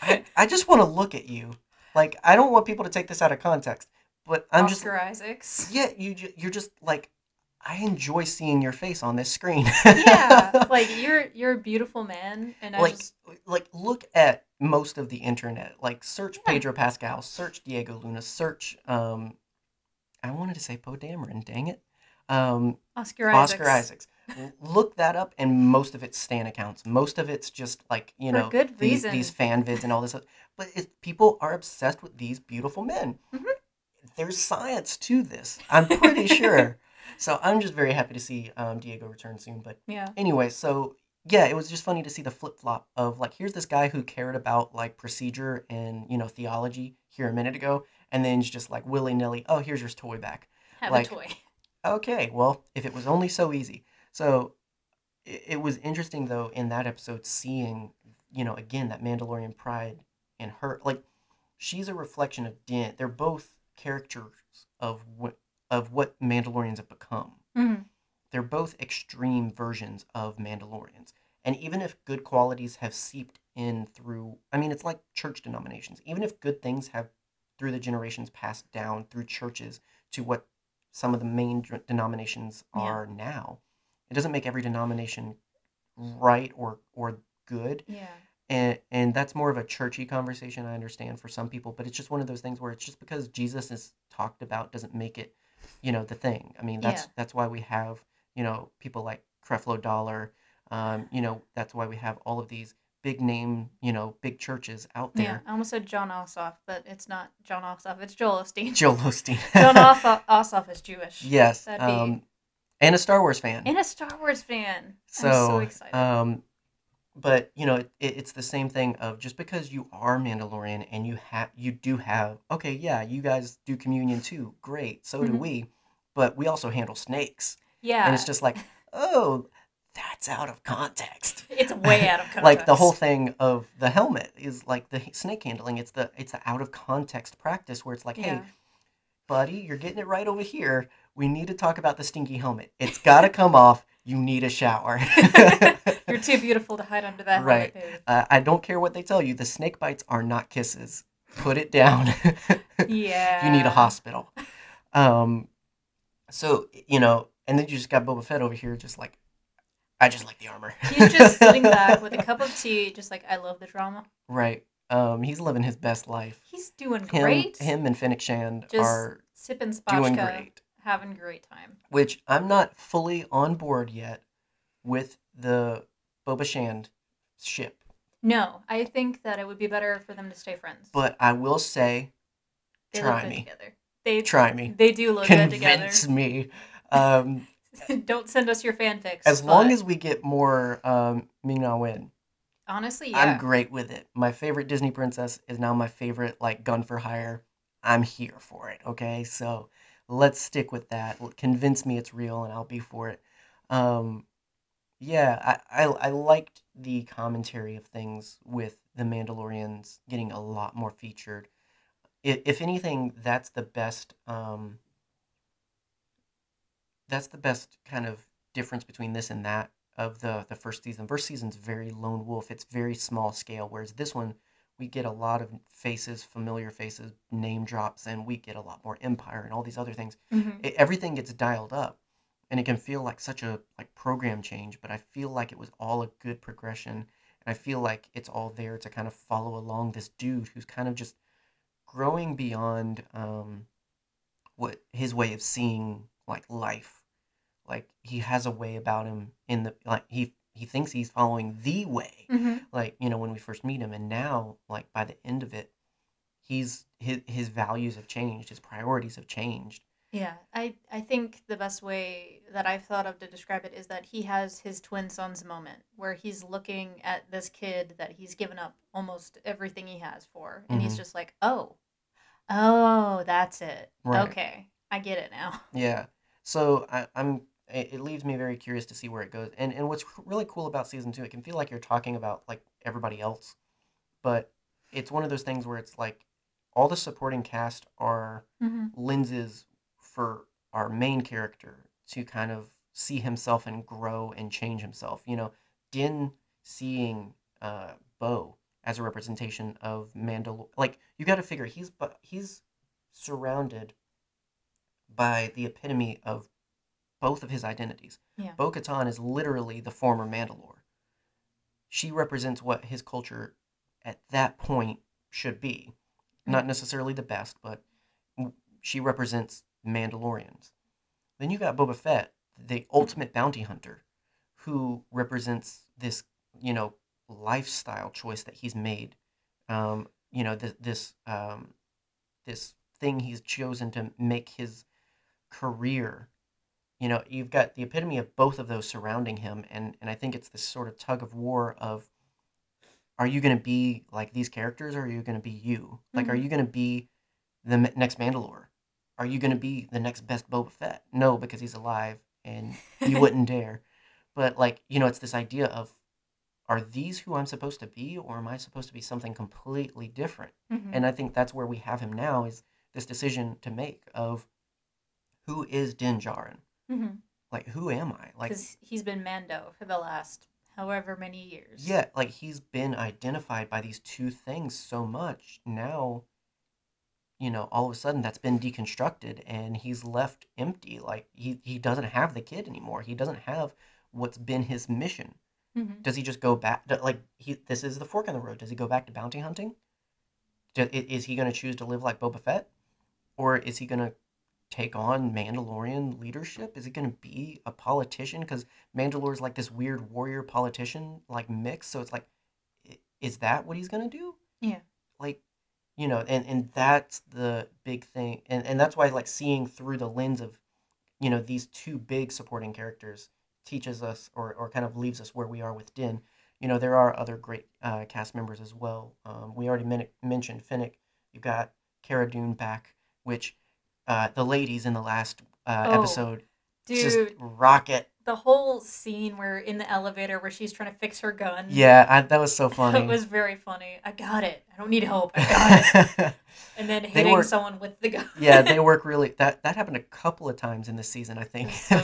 B: I, I just want to look at you. Like, I don't want people to take this out of context, but I'm just
A: Oscar Isaacs.
B: yeah, you you're just like I enjoy seeing your face on this screen.
A: yeah, (laughs) like you're you're a beautiful man, and I
B: like
A: just
B: like look at most of the internet. Like search
A: Yeah.
B: Pedro Pascal, search Diego Luna, search um I wanted to say Poe Dameron, dang it. Um
A: Oscar Isaacs.
B: Oscar Isaacs. Look that up, and most of it's Stan accounts. Most of it's just like you
A: For
B: know
A: good
B: these,
A: reason.
B: these fan vids and all this. But it, people are obsessed with these beautiful men.
A: Mhm.
B: There's science to this. I'm pretty sure. (laughs) So I'm just very happy to see um, Diego return soon. But
A: Yeah,
B: anyway, so yeah, it was just funny to see the flip flop of like here's this guy who cared about like procedure and you know theology here a minute ago, and then just like willy nilly. Oh, here's your toy back
A: have
B: like-
A: a toy.
B: okay, well, if it was only so easy. So it, it was interesting though in that episode seeing, you know, again that Mandalorian pride in her. Like she's a reflection of Din. They're both characters of what of what Mandalorians have become.
A: Mhm.
B: They're both extreme versions of Mandalorians. And even if good qualities have seeped in through, I mean, it's like church denominations. Even if good things have, through the generations, passed down through churches to what some of the main denominations
A: Yeah.
B: are now, it doesn't make every denomination right or or good.
A: Yeah,
B: And and that's more of a churchy conversation. I understand for some people, but it's just one of those things where it's just because Jesus is talked about doesn't make it, you know, the thing. I mean, that's
A: Yeah.
B: that's why we have you know people like Creflo Dollar. Um, you know, that's why we have all of these big name, you know, big churches out there. yeah.
A: I almost said Jon Ossoff, but it's not Jon Ossoff. It's Joel Osteen.
B: Joel Osteen. (laughs)
A: Jon (laughs) Ossoff, Ossoff is Jewish.
B: yes.
A: That'd be-
B: Um, and a Star Wars fan.
A: and a Star Wars fan.
B: So,
A: I'm so excited.
B: um, but you know, it, it's the same thing of just because you are Mandalorian and you have, you do have, okay, yeah, you guys do communion too, great, so do
A: Mhm.
B: we, but we also handle snakes,
A: yeah,
B: and it's just like, oh, that's out of context. (laughs)
A: it's way (laughs) out of context.
B: like the whole thing of the helmet is like the snake handling. It's the it's the out of context practice where it's like, hey, buddy, you're getting it right over here. We need to talk about the stinky helmet. It's got to come off. You need a shower. (laughs)
A: You're too beautiful to hide under that
B: Right. uh, I don't care what they tell you. The snake bites are not kisses. Put it down.
A: Yeah. (laughs)
B: you need a hospital. Um, so you know, and then you just got Boba Fett over here, just like, I just like the armor.
A: He's just sitting (laughs) back with a cup of tea, just like I love the drama.
B: right. Um, he's living his best life.
A: He's doing
B: Him,
A: great.
B: him, and Fennec Shand
A: Just
B: are
A: sipping
B: doing great.
A: Having a great time.
B: Which I'm not fully on board yet with the Boba Shand ship,
A: No, I think that it would be better for them to stay friends.
B: but I will say,
A: they
B: try me.
A: together. They
B: try me,
A: they do look good together.
B: convince me. Um, (laughs)
A: Don't send us your fanfics.
B: as long as we get more um, Ming Na Wen,
A: honestly, yeah,
B: I'm great with it. My favorite Disney princess is now my favorite, like gun for hire. I'm here for it. Okay, so let's stick with that. Convince me it's real, and I'll be for it. Um, yeah, I, I I liked the commentary of things with the Mandalorians getting a lot more featured. If, anything, that's the best. Um, that's the best kind of difference between this and that of the the first season. First season's very lone wolf. It's very small scale, whereas this one we get a lot of faces, familiar faces, name drops, and we get a lot more empire and all these other things.
A: Mhm.
B: It, everything gets dialed up, and it can feel like such a like program change. But I feel like it was all a good progression, and I feel like it's all there to kind of follow along this dude who's kind of just growing beyond um, what his way of seeing like life. Like he has a way about him in the like he he thinks he's following the way.
A: Mhm.
B: Like you know when we first meet him, and now like by the end of it, he's his his values have changed, his priorities have changed.
A: Yeah, I I think the best way that I've thought of to describe it is that he has his twin sons moment where he's looking at this kid that he's given up almost everything he has for, and he's
B: Mhm.
A: just like, oh, oh, that's it.
B: Right.
A: Okay, I get it now.
B: Yeah. So I, I'm. It, it leaves me very curious to see where it goes. And and what's really cool about season two, it can feel like you're talking about like everybody else, but it's one of those things where it's like all the supporting cast are
A: Mm-hmm.
B: lenses for our main character to kind of see himself and grow and change himself. You know, Din seeing uh, Bo as a representation of Mandal. Like you got to figure he's but he's surrounded by the epitome of both of his identities.
A: Yeah.
B: Bo Katan is literally the former Mandalore. She represents what his culture at that point should be. Not necessarily the best, but she represents Mandalorians. Then you got Boba Fett, the ultimate bounty hunter, who represents this, you know, lifestyle choice that he's made. Um, you know, this this um, this thing he's chosen to make his career. You know, you've got the epitome of both of those surrounding him, and and I think it's this sort of tug of war of, are you going to be like these characters, or are you going to be you? Like, are
A: Mhm.
B: you going to be the m- next Mandalore? Are you going to be the next best Boba Fett? No, because he's alive, and you (laughs) wouldn't dare. But like, you know, it's this idea of, are these who I'm supposed to be, or am I supposed to be something completely different?
A: Mhm.
B: And I think that's where we have him now is this decision to make of who is Din Djarin?
A: Mhm.
B: Like, who am I? Like,
A: he's been Mando for the last however many years.
B: yeah, like he's been identified by these two things so much. Now, you know, all of a sudden that's been deconstructed and he's left empty. Like, he, he doesn't have the kid anymore. He doesn't have what's been his mission.
A: Mhm.
B: Does he just go back? Like, he, this is the fork in the road. Does he go back to bounty hunting? Is he going to choose to live like Boba Fett? Or is he going to take on Mandalorian leadership? Is it going to be a politician? Because Mandalore is like this weird warrior politician like mix. So it's like, is that what he's going to do?
A: Yeah.
B: Like, you know, and, and that's the big thing. And, and that's why like seeing through the lens of, you know, these two big supporting characters teaches us or, or kind of leaves us where we are with Din. You know, there are other great uh, cast members as well. Um, we already men- mentioned Fennec. You've got Cara Dune back, which uh, the ladies in the last uh,
A: Oh,
B: episode
A: Dude,
B: just rocket.
A: the whole scene where in the elevator where she's trying to fix her gun.
B: Yeah, I, that was so (laughs) funny.
A: It was very funny. I got it. I don't need help. I got it. (laughs) And then hitting
B: were-
A: someone with the gun.
B: yeah, they (laughs) work really. That that happened a couple of times in this season, I think.
A: So,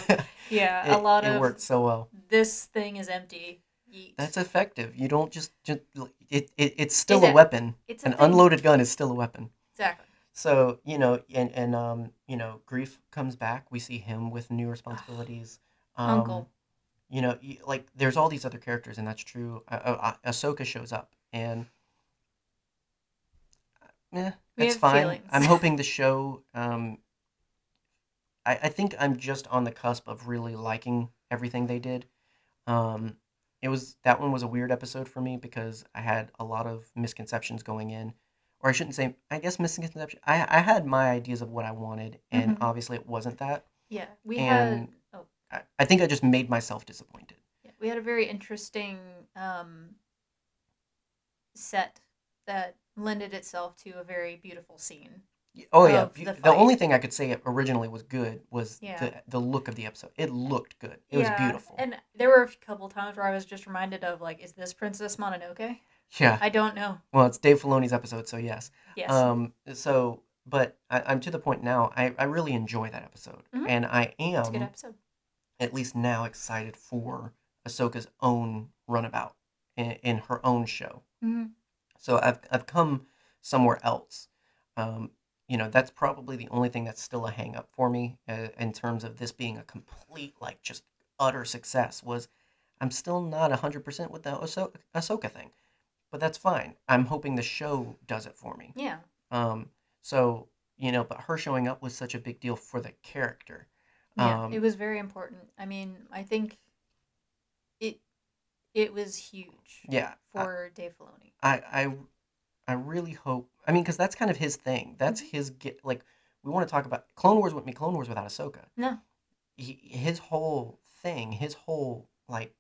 A: yeah,
B: it,
A: a lot of it
B: worked so well.
A: this thing is empty. Yeet.
B: That's effective. You don't just just it, it it's still
A: Is
B: a
A: it-
B: weapon.
A: it's a
B: An
A: thing.
B: unloaded gun is still a weapon.
A: Exactly.
B: So you know, and and um, you know, Greef comes back. We see him with new responsibilities. Um,
A: Uncle.
B: You know, like there's all these other characters, and that's true. Uh, uh, Ahsoka shows up, and yeah, that's fine.
A: feelings.
B: I'm hoping the show. Um, I I think I'm just on the cusp of really liking everything they did. Um, it was that one was a weird episode for me because I had a lot of misconceptions going in, or I shouldn't say. I guess misconception. I I had my ideas of what I wanted, and
A: Mhm.
B: obviously it wasn't that.
A: Yeah, we
B: and-
A: had. Oh,
B: I, I think I just made myself disappointed.
A: yeah, we had a very interesting um, set that lended itself to a very beautiful scene.
B: Oh yeah,
A: the
B: the, only thing I could say originally was good was
A: Yeah.
B: the the look of the episode. It looked good. It was beautiful.
A: And there were a couple times where I was just reminded of like, is this Princess Mononoke?
B: Yeah.
A: I don't know.
B: Well, it's Dave Filoni's episode, so yes.
A: Yes.
B: Um. So, but I, I'm to the point now. I I really enjoy that episode,
A: Mhm.
B: and I
A: it's a good
B: am
A: episode.
B: at least now excited for Ahsoka's own runabout in, in her own show.
A: hmm
B: So I've I've come somewhere else. Um, you know, that's probably the only thing that's still a hang up for me uh, in terms of this being a complete like just utter success was I'm still not 100% with the Ahsoka, Ahsoka thing. But that's fine. I'm hoping the show does it for me.
A: Yeah.
B: Um so, you know, but her showing up was such a big deal for the character.
A: Yeah.
B: Um,
A: it was very important. I mean, I think it it was huge
B: Yeah. I-
A: for Dave Filoni.
B: I I I really hope. I mean, because that's kind of his thing. That's
A: Mhm.
B: his get. Like we want to talk about Clone Wars with me. Clone Wars without Ahsoka.
A: No.
B: He, his whole thing, his whole like,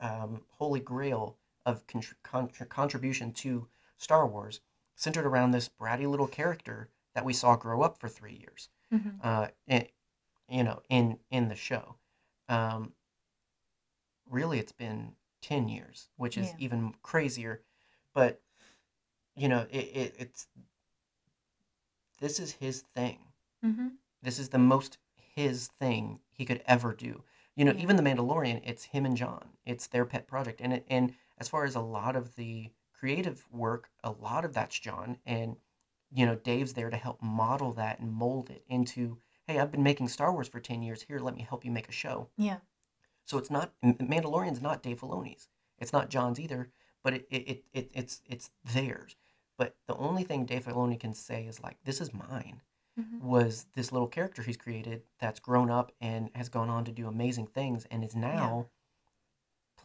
B: um, holy grail of contr- contr- contribution to Star Wars centered around this bratty little character that we saw grow up for three years.
A: Mhm.
B: Uh, in, you know, in in the show. Um, really, it's been ten years, which is
A: Yeah.
B: even crazier. But you know, it, it it's this is his thing.
A: hmm
B: This is the most his thing he could ever do. You know,
A: Yeah.
B: even the Mandalorian, it's him and John. It's their pet project, and it, and as far as a lot of the creative work, a lot of that's John, and you know, Dave's there to help model that and mold it into hey, I've been making Star Wars for 10 years. Here, let me help you make a show.
A: Yeah.
B: So it's not Mandalorian's not Dave Filoni's. It's not John's either, but it, it, it, it it's it's theirs. But the only thing Dave Filoni can say is like, this is mine.
A: Mhm.
B: Was this little character he's created that's grown up and has gone on to do amazing things and is now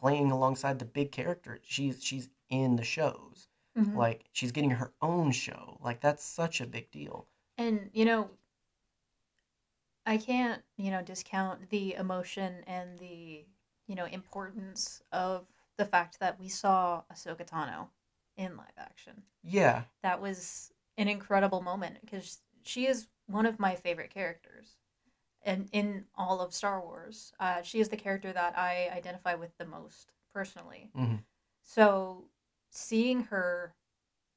B: playing alongside the big character. She's she's in the shows.
A: Mhm.
B: Like she's getting her own show. Like that's such a big deal.
A: And you know, I can't, you know, discount the emotion and the, you know, importance of the fact that we saw Ahsoka Tano in live action.
B: Yeah.
A: That was an incredible moment because she is one of my favorite characters. And in all of Star Wars, uh, she is the character that I identify with the most personally.
B: hmm
A: So seeing her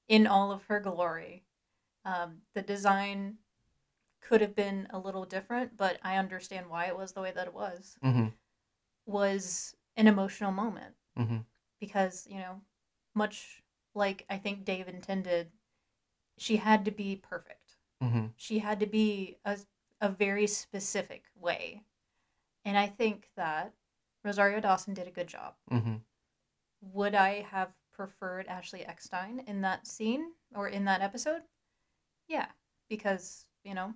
A: in all of her glory, um, the design could have been a little different, but I understand why it was the way that it was.
B: hmm
A: Was an emotional moment
B: hmm
A: because you know, much like I think Dave intended, she had to be perfect.
B: hmm
A: She had to be a a very specific way, and I think that Rosario Dawson did a good job.
B: hmm
A: would I have preferred Ashley Eckstein in that scene or in that episode? Yeah, because, you know,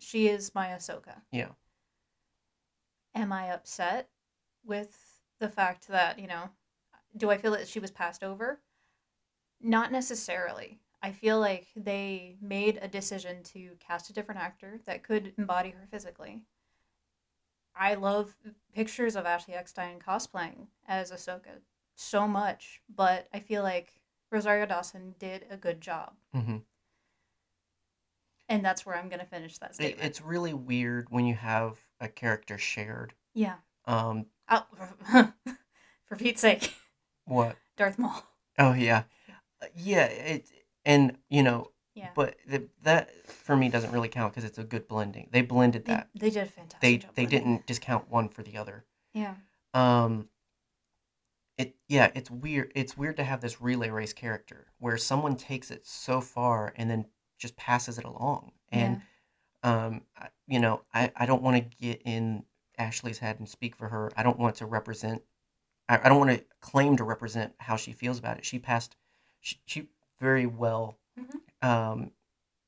A: she is my Ahsoka.
B: Yeah.
A: Am I upset with the fact that, you know, do I feel that she was passed over? Not necessarily. I feel like they made a decision to cast a different actor that could embody her physically. I love pictures of Ashley Eckstein cosplaying as Ahsoka so much, but I feel like Rosario Dawson did a good job.
B: hmm
A: And that's where I'm going to finish that
B: It,
A: statement.
B: it's really weird when you have a character shared.
A: yeah.
B: Um,
A: Oh, (laughs) for Pete's sake,
B: what?
A: Darth Maul.
B: Oh yeah, yeah. It and you know,
A: Yeah.
B: but the, that for me doesn't really count because it's a good blending. They blended that.
A: they did a fantastic
B: They they
A: blending.
B: didn't discount one for the other.
A: Yeah.
B: Um, it yeah, it's weird. It's weird to have this relay race character where someone takes it so far and then just passes it along. And um, I- you know, I I don't want to get in Ashley's head and speak for her. I don't want to represent. I, I don't want to claim to represent how she feels about it. She passed. She, she very well
A: Mhm.
B: um,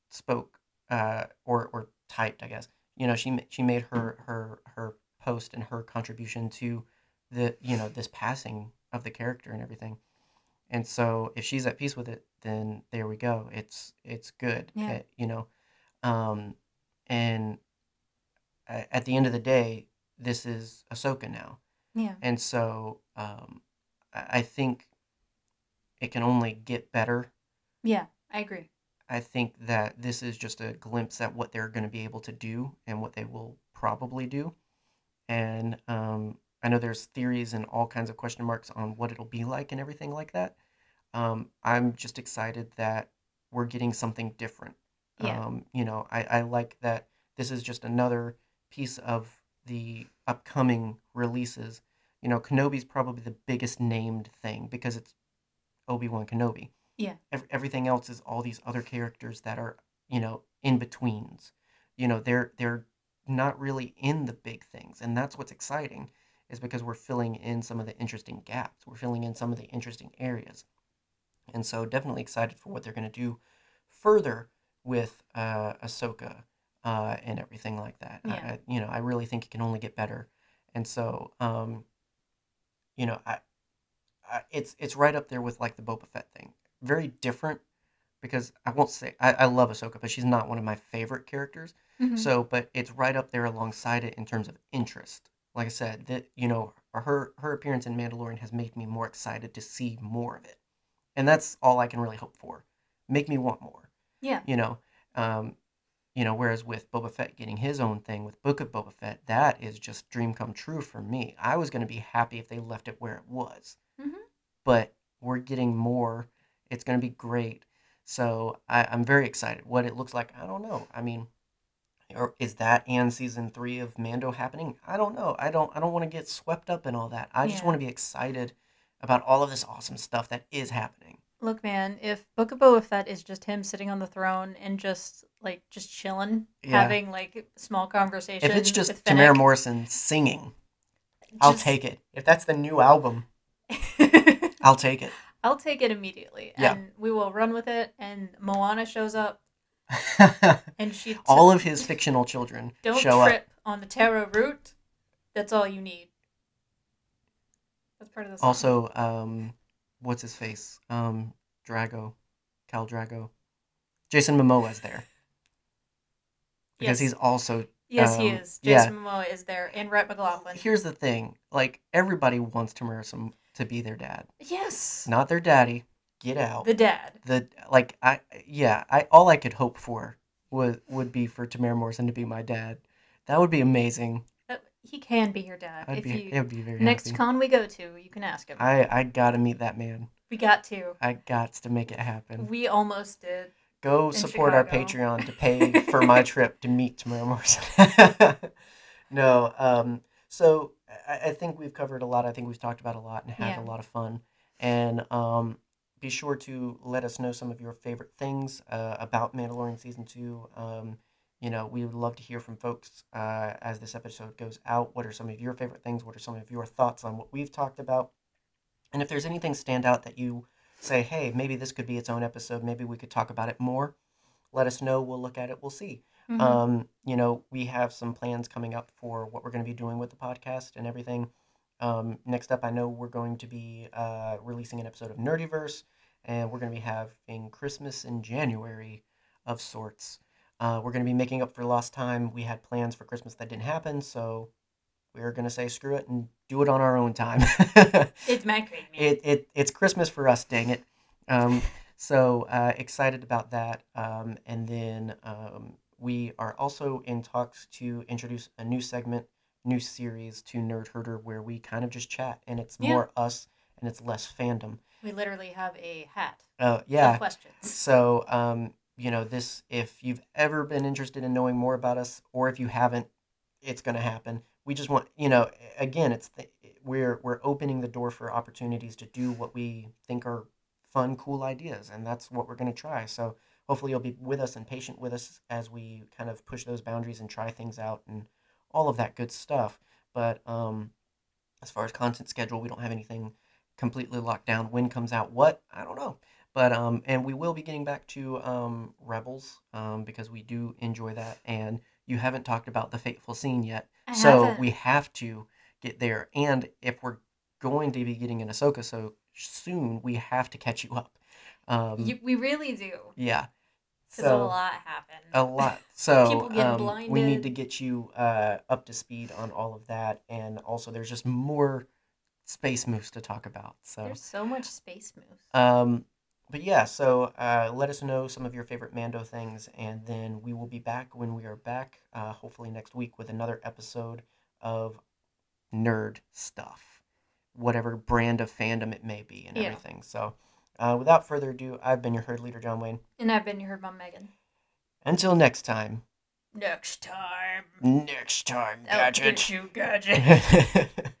B: spoke uh, or or typed. I guess you know she she made her her her post and her contribution to the you know this passing of the character and everything. And so if she's at peace with it, then there we go. It's it's good.
A: Yeah.
B: Uh, you know, um, and at the end of the day, this is Ahsoka now,
A: Yeah.
B: and so um, I think it can only get better.
A: Yeah. I agree.
B: I think that this is just a glimpse at what they're going to be able to do and what they will probably do. And um, I know there's theories and all kinds of question marks on what it'll be like and everything like that. Um, I'm just excited that we're getting something different.
A: Yeah.
B: Um, you know, I, I like that this is just another piece of the upcoming releases. You know, Kenobi's probably the biggest named thing because it's Obi Wan Kenobi.
A: Yeah.
B: Ev- everything else is all these other characters that are you know in betweens. You know, they're they're not really in the big things, and that's what's exciting, is because we're filling in some of the interesting gaps. We're filling in some of the interesting areas, and so definitely excited for what they're going to do further with uh, Ahsoka uh, and everything like that.
A: Yeah.
B: I, you know, I really think it can only get better, and so um, you know, I, I it's it's right up there with like the Boba Fett thing. Very different because I won't say I, I love Ahsoka, but she's not one of my favorite characters.
A: Mhm.
B: So, but it's right up there alongside it in terms of interest. Like I said, that you know, her her appearance in Mandalorian has made me more excited to see more of it, and that's all I can really hope for. Make me want more.
A: yeah.
B: You know, um, you know. Whereas with Boba Fett getting his own thing with Book of Boba Fett, that is just dream come true for me. I was going to be happy if they left it where it was,
A: Mhm.
B: but we're getting more. It's going to be great. So I, I'm very excited. What it looks like, I don't know. I mean, or is that and season three of Mando happening? I don't know. I don't. I don't want to get swept up in all that. I just want to be excited about all of this awesome stuff that is happening.
A: Look, man, if Book of Boba Fett is just him sitting on the throne and just like just chilling,
B: Yeah.
A: having like small conversations.
B: If it's just
A: Temuera
B: Morrison singing, I'll take it. If that's the new album, (laughs) I'll take it.
A: I'll take it immediately,
B: Yeah.
A: and we will run with it. And Moana shows up, (laughs) and she t-
B: all of his fictional children (laughs)
A: don't
B: show up.
A: trip on the tarot root. That's all you need. That's part of the song.
B: Also, um, what's his face? Um, Drago, Khal Drogo, Jason Momoa is there (laughs) because
A: Yes.
B: he's also.
A: yes, he
B: um,
A: is.
B: yeah.
A: Jason Momoa is there, and Rhett McLaughlin.
B: Here's the thing: like everybody wants Temuera some to be their dad,
A: Yes,
B: not their daddy. Get out.
A: the dad.
B: the like I yeah I all I could hope for would would be for Temuera Morrison to be my dad. That would be amazing.
A: That- He can be your dad
B: I'd
A: if
B: be
A: you.
B: it would be very
A: Next
B: happy.
A: con we go to, you can ask him.
B: I I gotta meet that man.
A: we got to.
B: I got to make it happen.
A: We almost did.
B: Go support our Patreon to pay (laughs) for my trip to meet Temuera Morrison. (laughs) no, um, so I, I think we've covered a lot. I think we've talked about a lot and had
A: Yeah.
B: a lot of fun. And um, be sure to let us know some of your favorite things uh, about Mandalorian season two. Um, you know, we would love to hear from folks uh, as this episode goes out. What are some of your favorite things? What are some of your thoughts on what we've talked about? And if there's anything stand out that you say, hey, maybe this could be its own episode, maybe we could talk about it more, let us know. We'll look at it. We'll see.
A: Mhm.
B: Um, you know, we have some plans coming up for what we're going to be doing with the podcast and everything. Um, next up, I know we're going to be uh, releasing an episode of Nerdyverse, and we're going to be having Christmas in January of sorts. Uh, we're going to be making up for lost time. We had plans for Christmas that didn't happen, so we're going to say screw it and do it on our own time. (laughs)
A: it's my man.
B: it, it it's Christmas for us, dang it. Um, so uh, excited about that. Um, and then um, we are also in talks to introduce a new segment, new series to Nerd Herder where we kind of just chat and it's
A: Yeah.
B: more us and it's less fandom.
A: we literally have a hat.
B: Uh, yeah.
A: questions.
B: So, um, you know, this, if you've ever been interested in knowing more about us, or if you haven't, it's going to happen. We just want, you know, again, it's, the, we're, we're opening the door for opportunities to do what we think are fun, cool ideas. And that's what we're going to try. So hopefully you'll be with us and patient with us as we kind of push those boundaries and try things out and all of that good stuff. But, um, as far as content schedule, we don't have anything completely locked down. When comes out what? I don't know. But um, and we will be getting back to um, Rebels um, because we do enjoy that. And you haven't talked about the fateful scene yet,
A: I
B: so
A: haven't.
B: we have to get there. And if we're going to be getting an Ahsoka so soon, we have to catch you up. Um,
A: You, we really do.
B: yeah.
A: Because a lot happened.
B: A lot. So
A: People getting
B: um, we need to get you uh, up to speed on all of that, and also there's just more space moves to talk about. So
A: There's so much space moves.
B: um, but yeah, so uh, let us know some of your favorite Mando things, and then we will be back when we are back, uh, hopefully next week, with another episode of nerd stuff, whatever brand of fandom it may be, and
A: Yeah.
B: everything. So, uh, without further ado, I've been your herd leader, John Wayne.
A: and I've been your herd mom, Megan.
B: Until next time.
A: Next time.
B: Next time,
A: I'll
B: gadget.
A: get you, gadget. (laughs)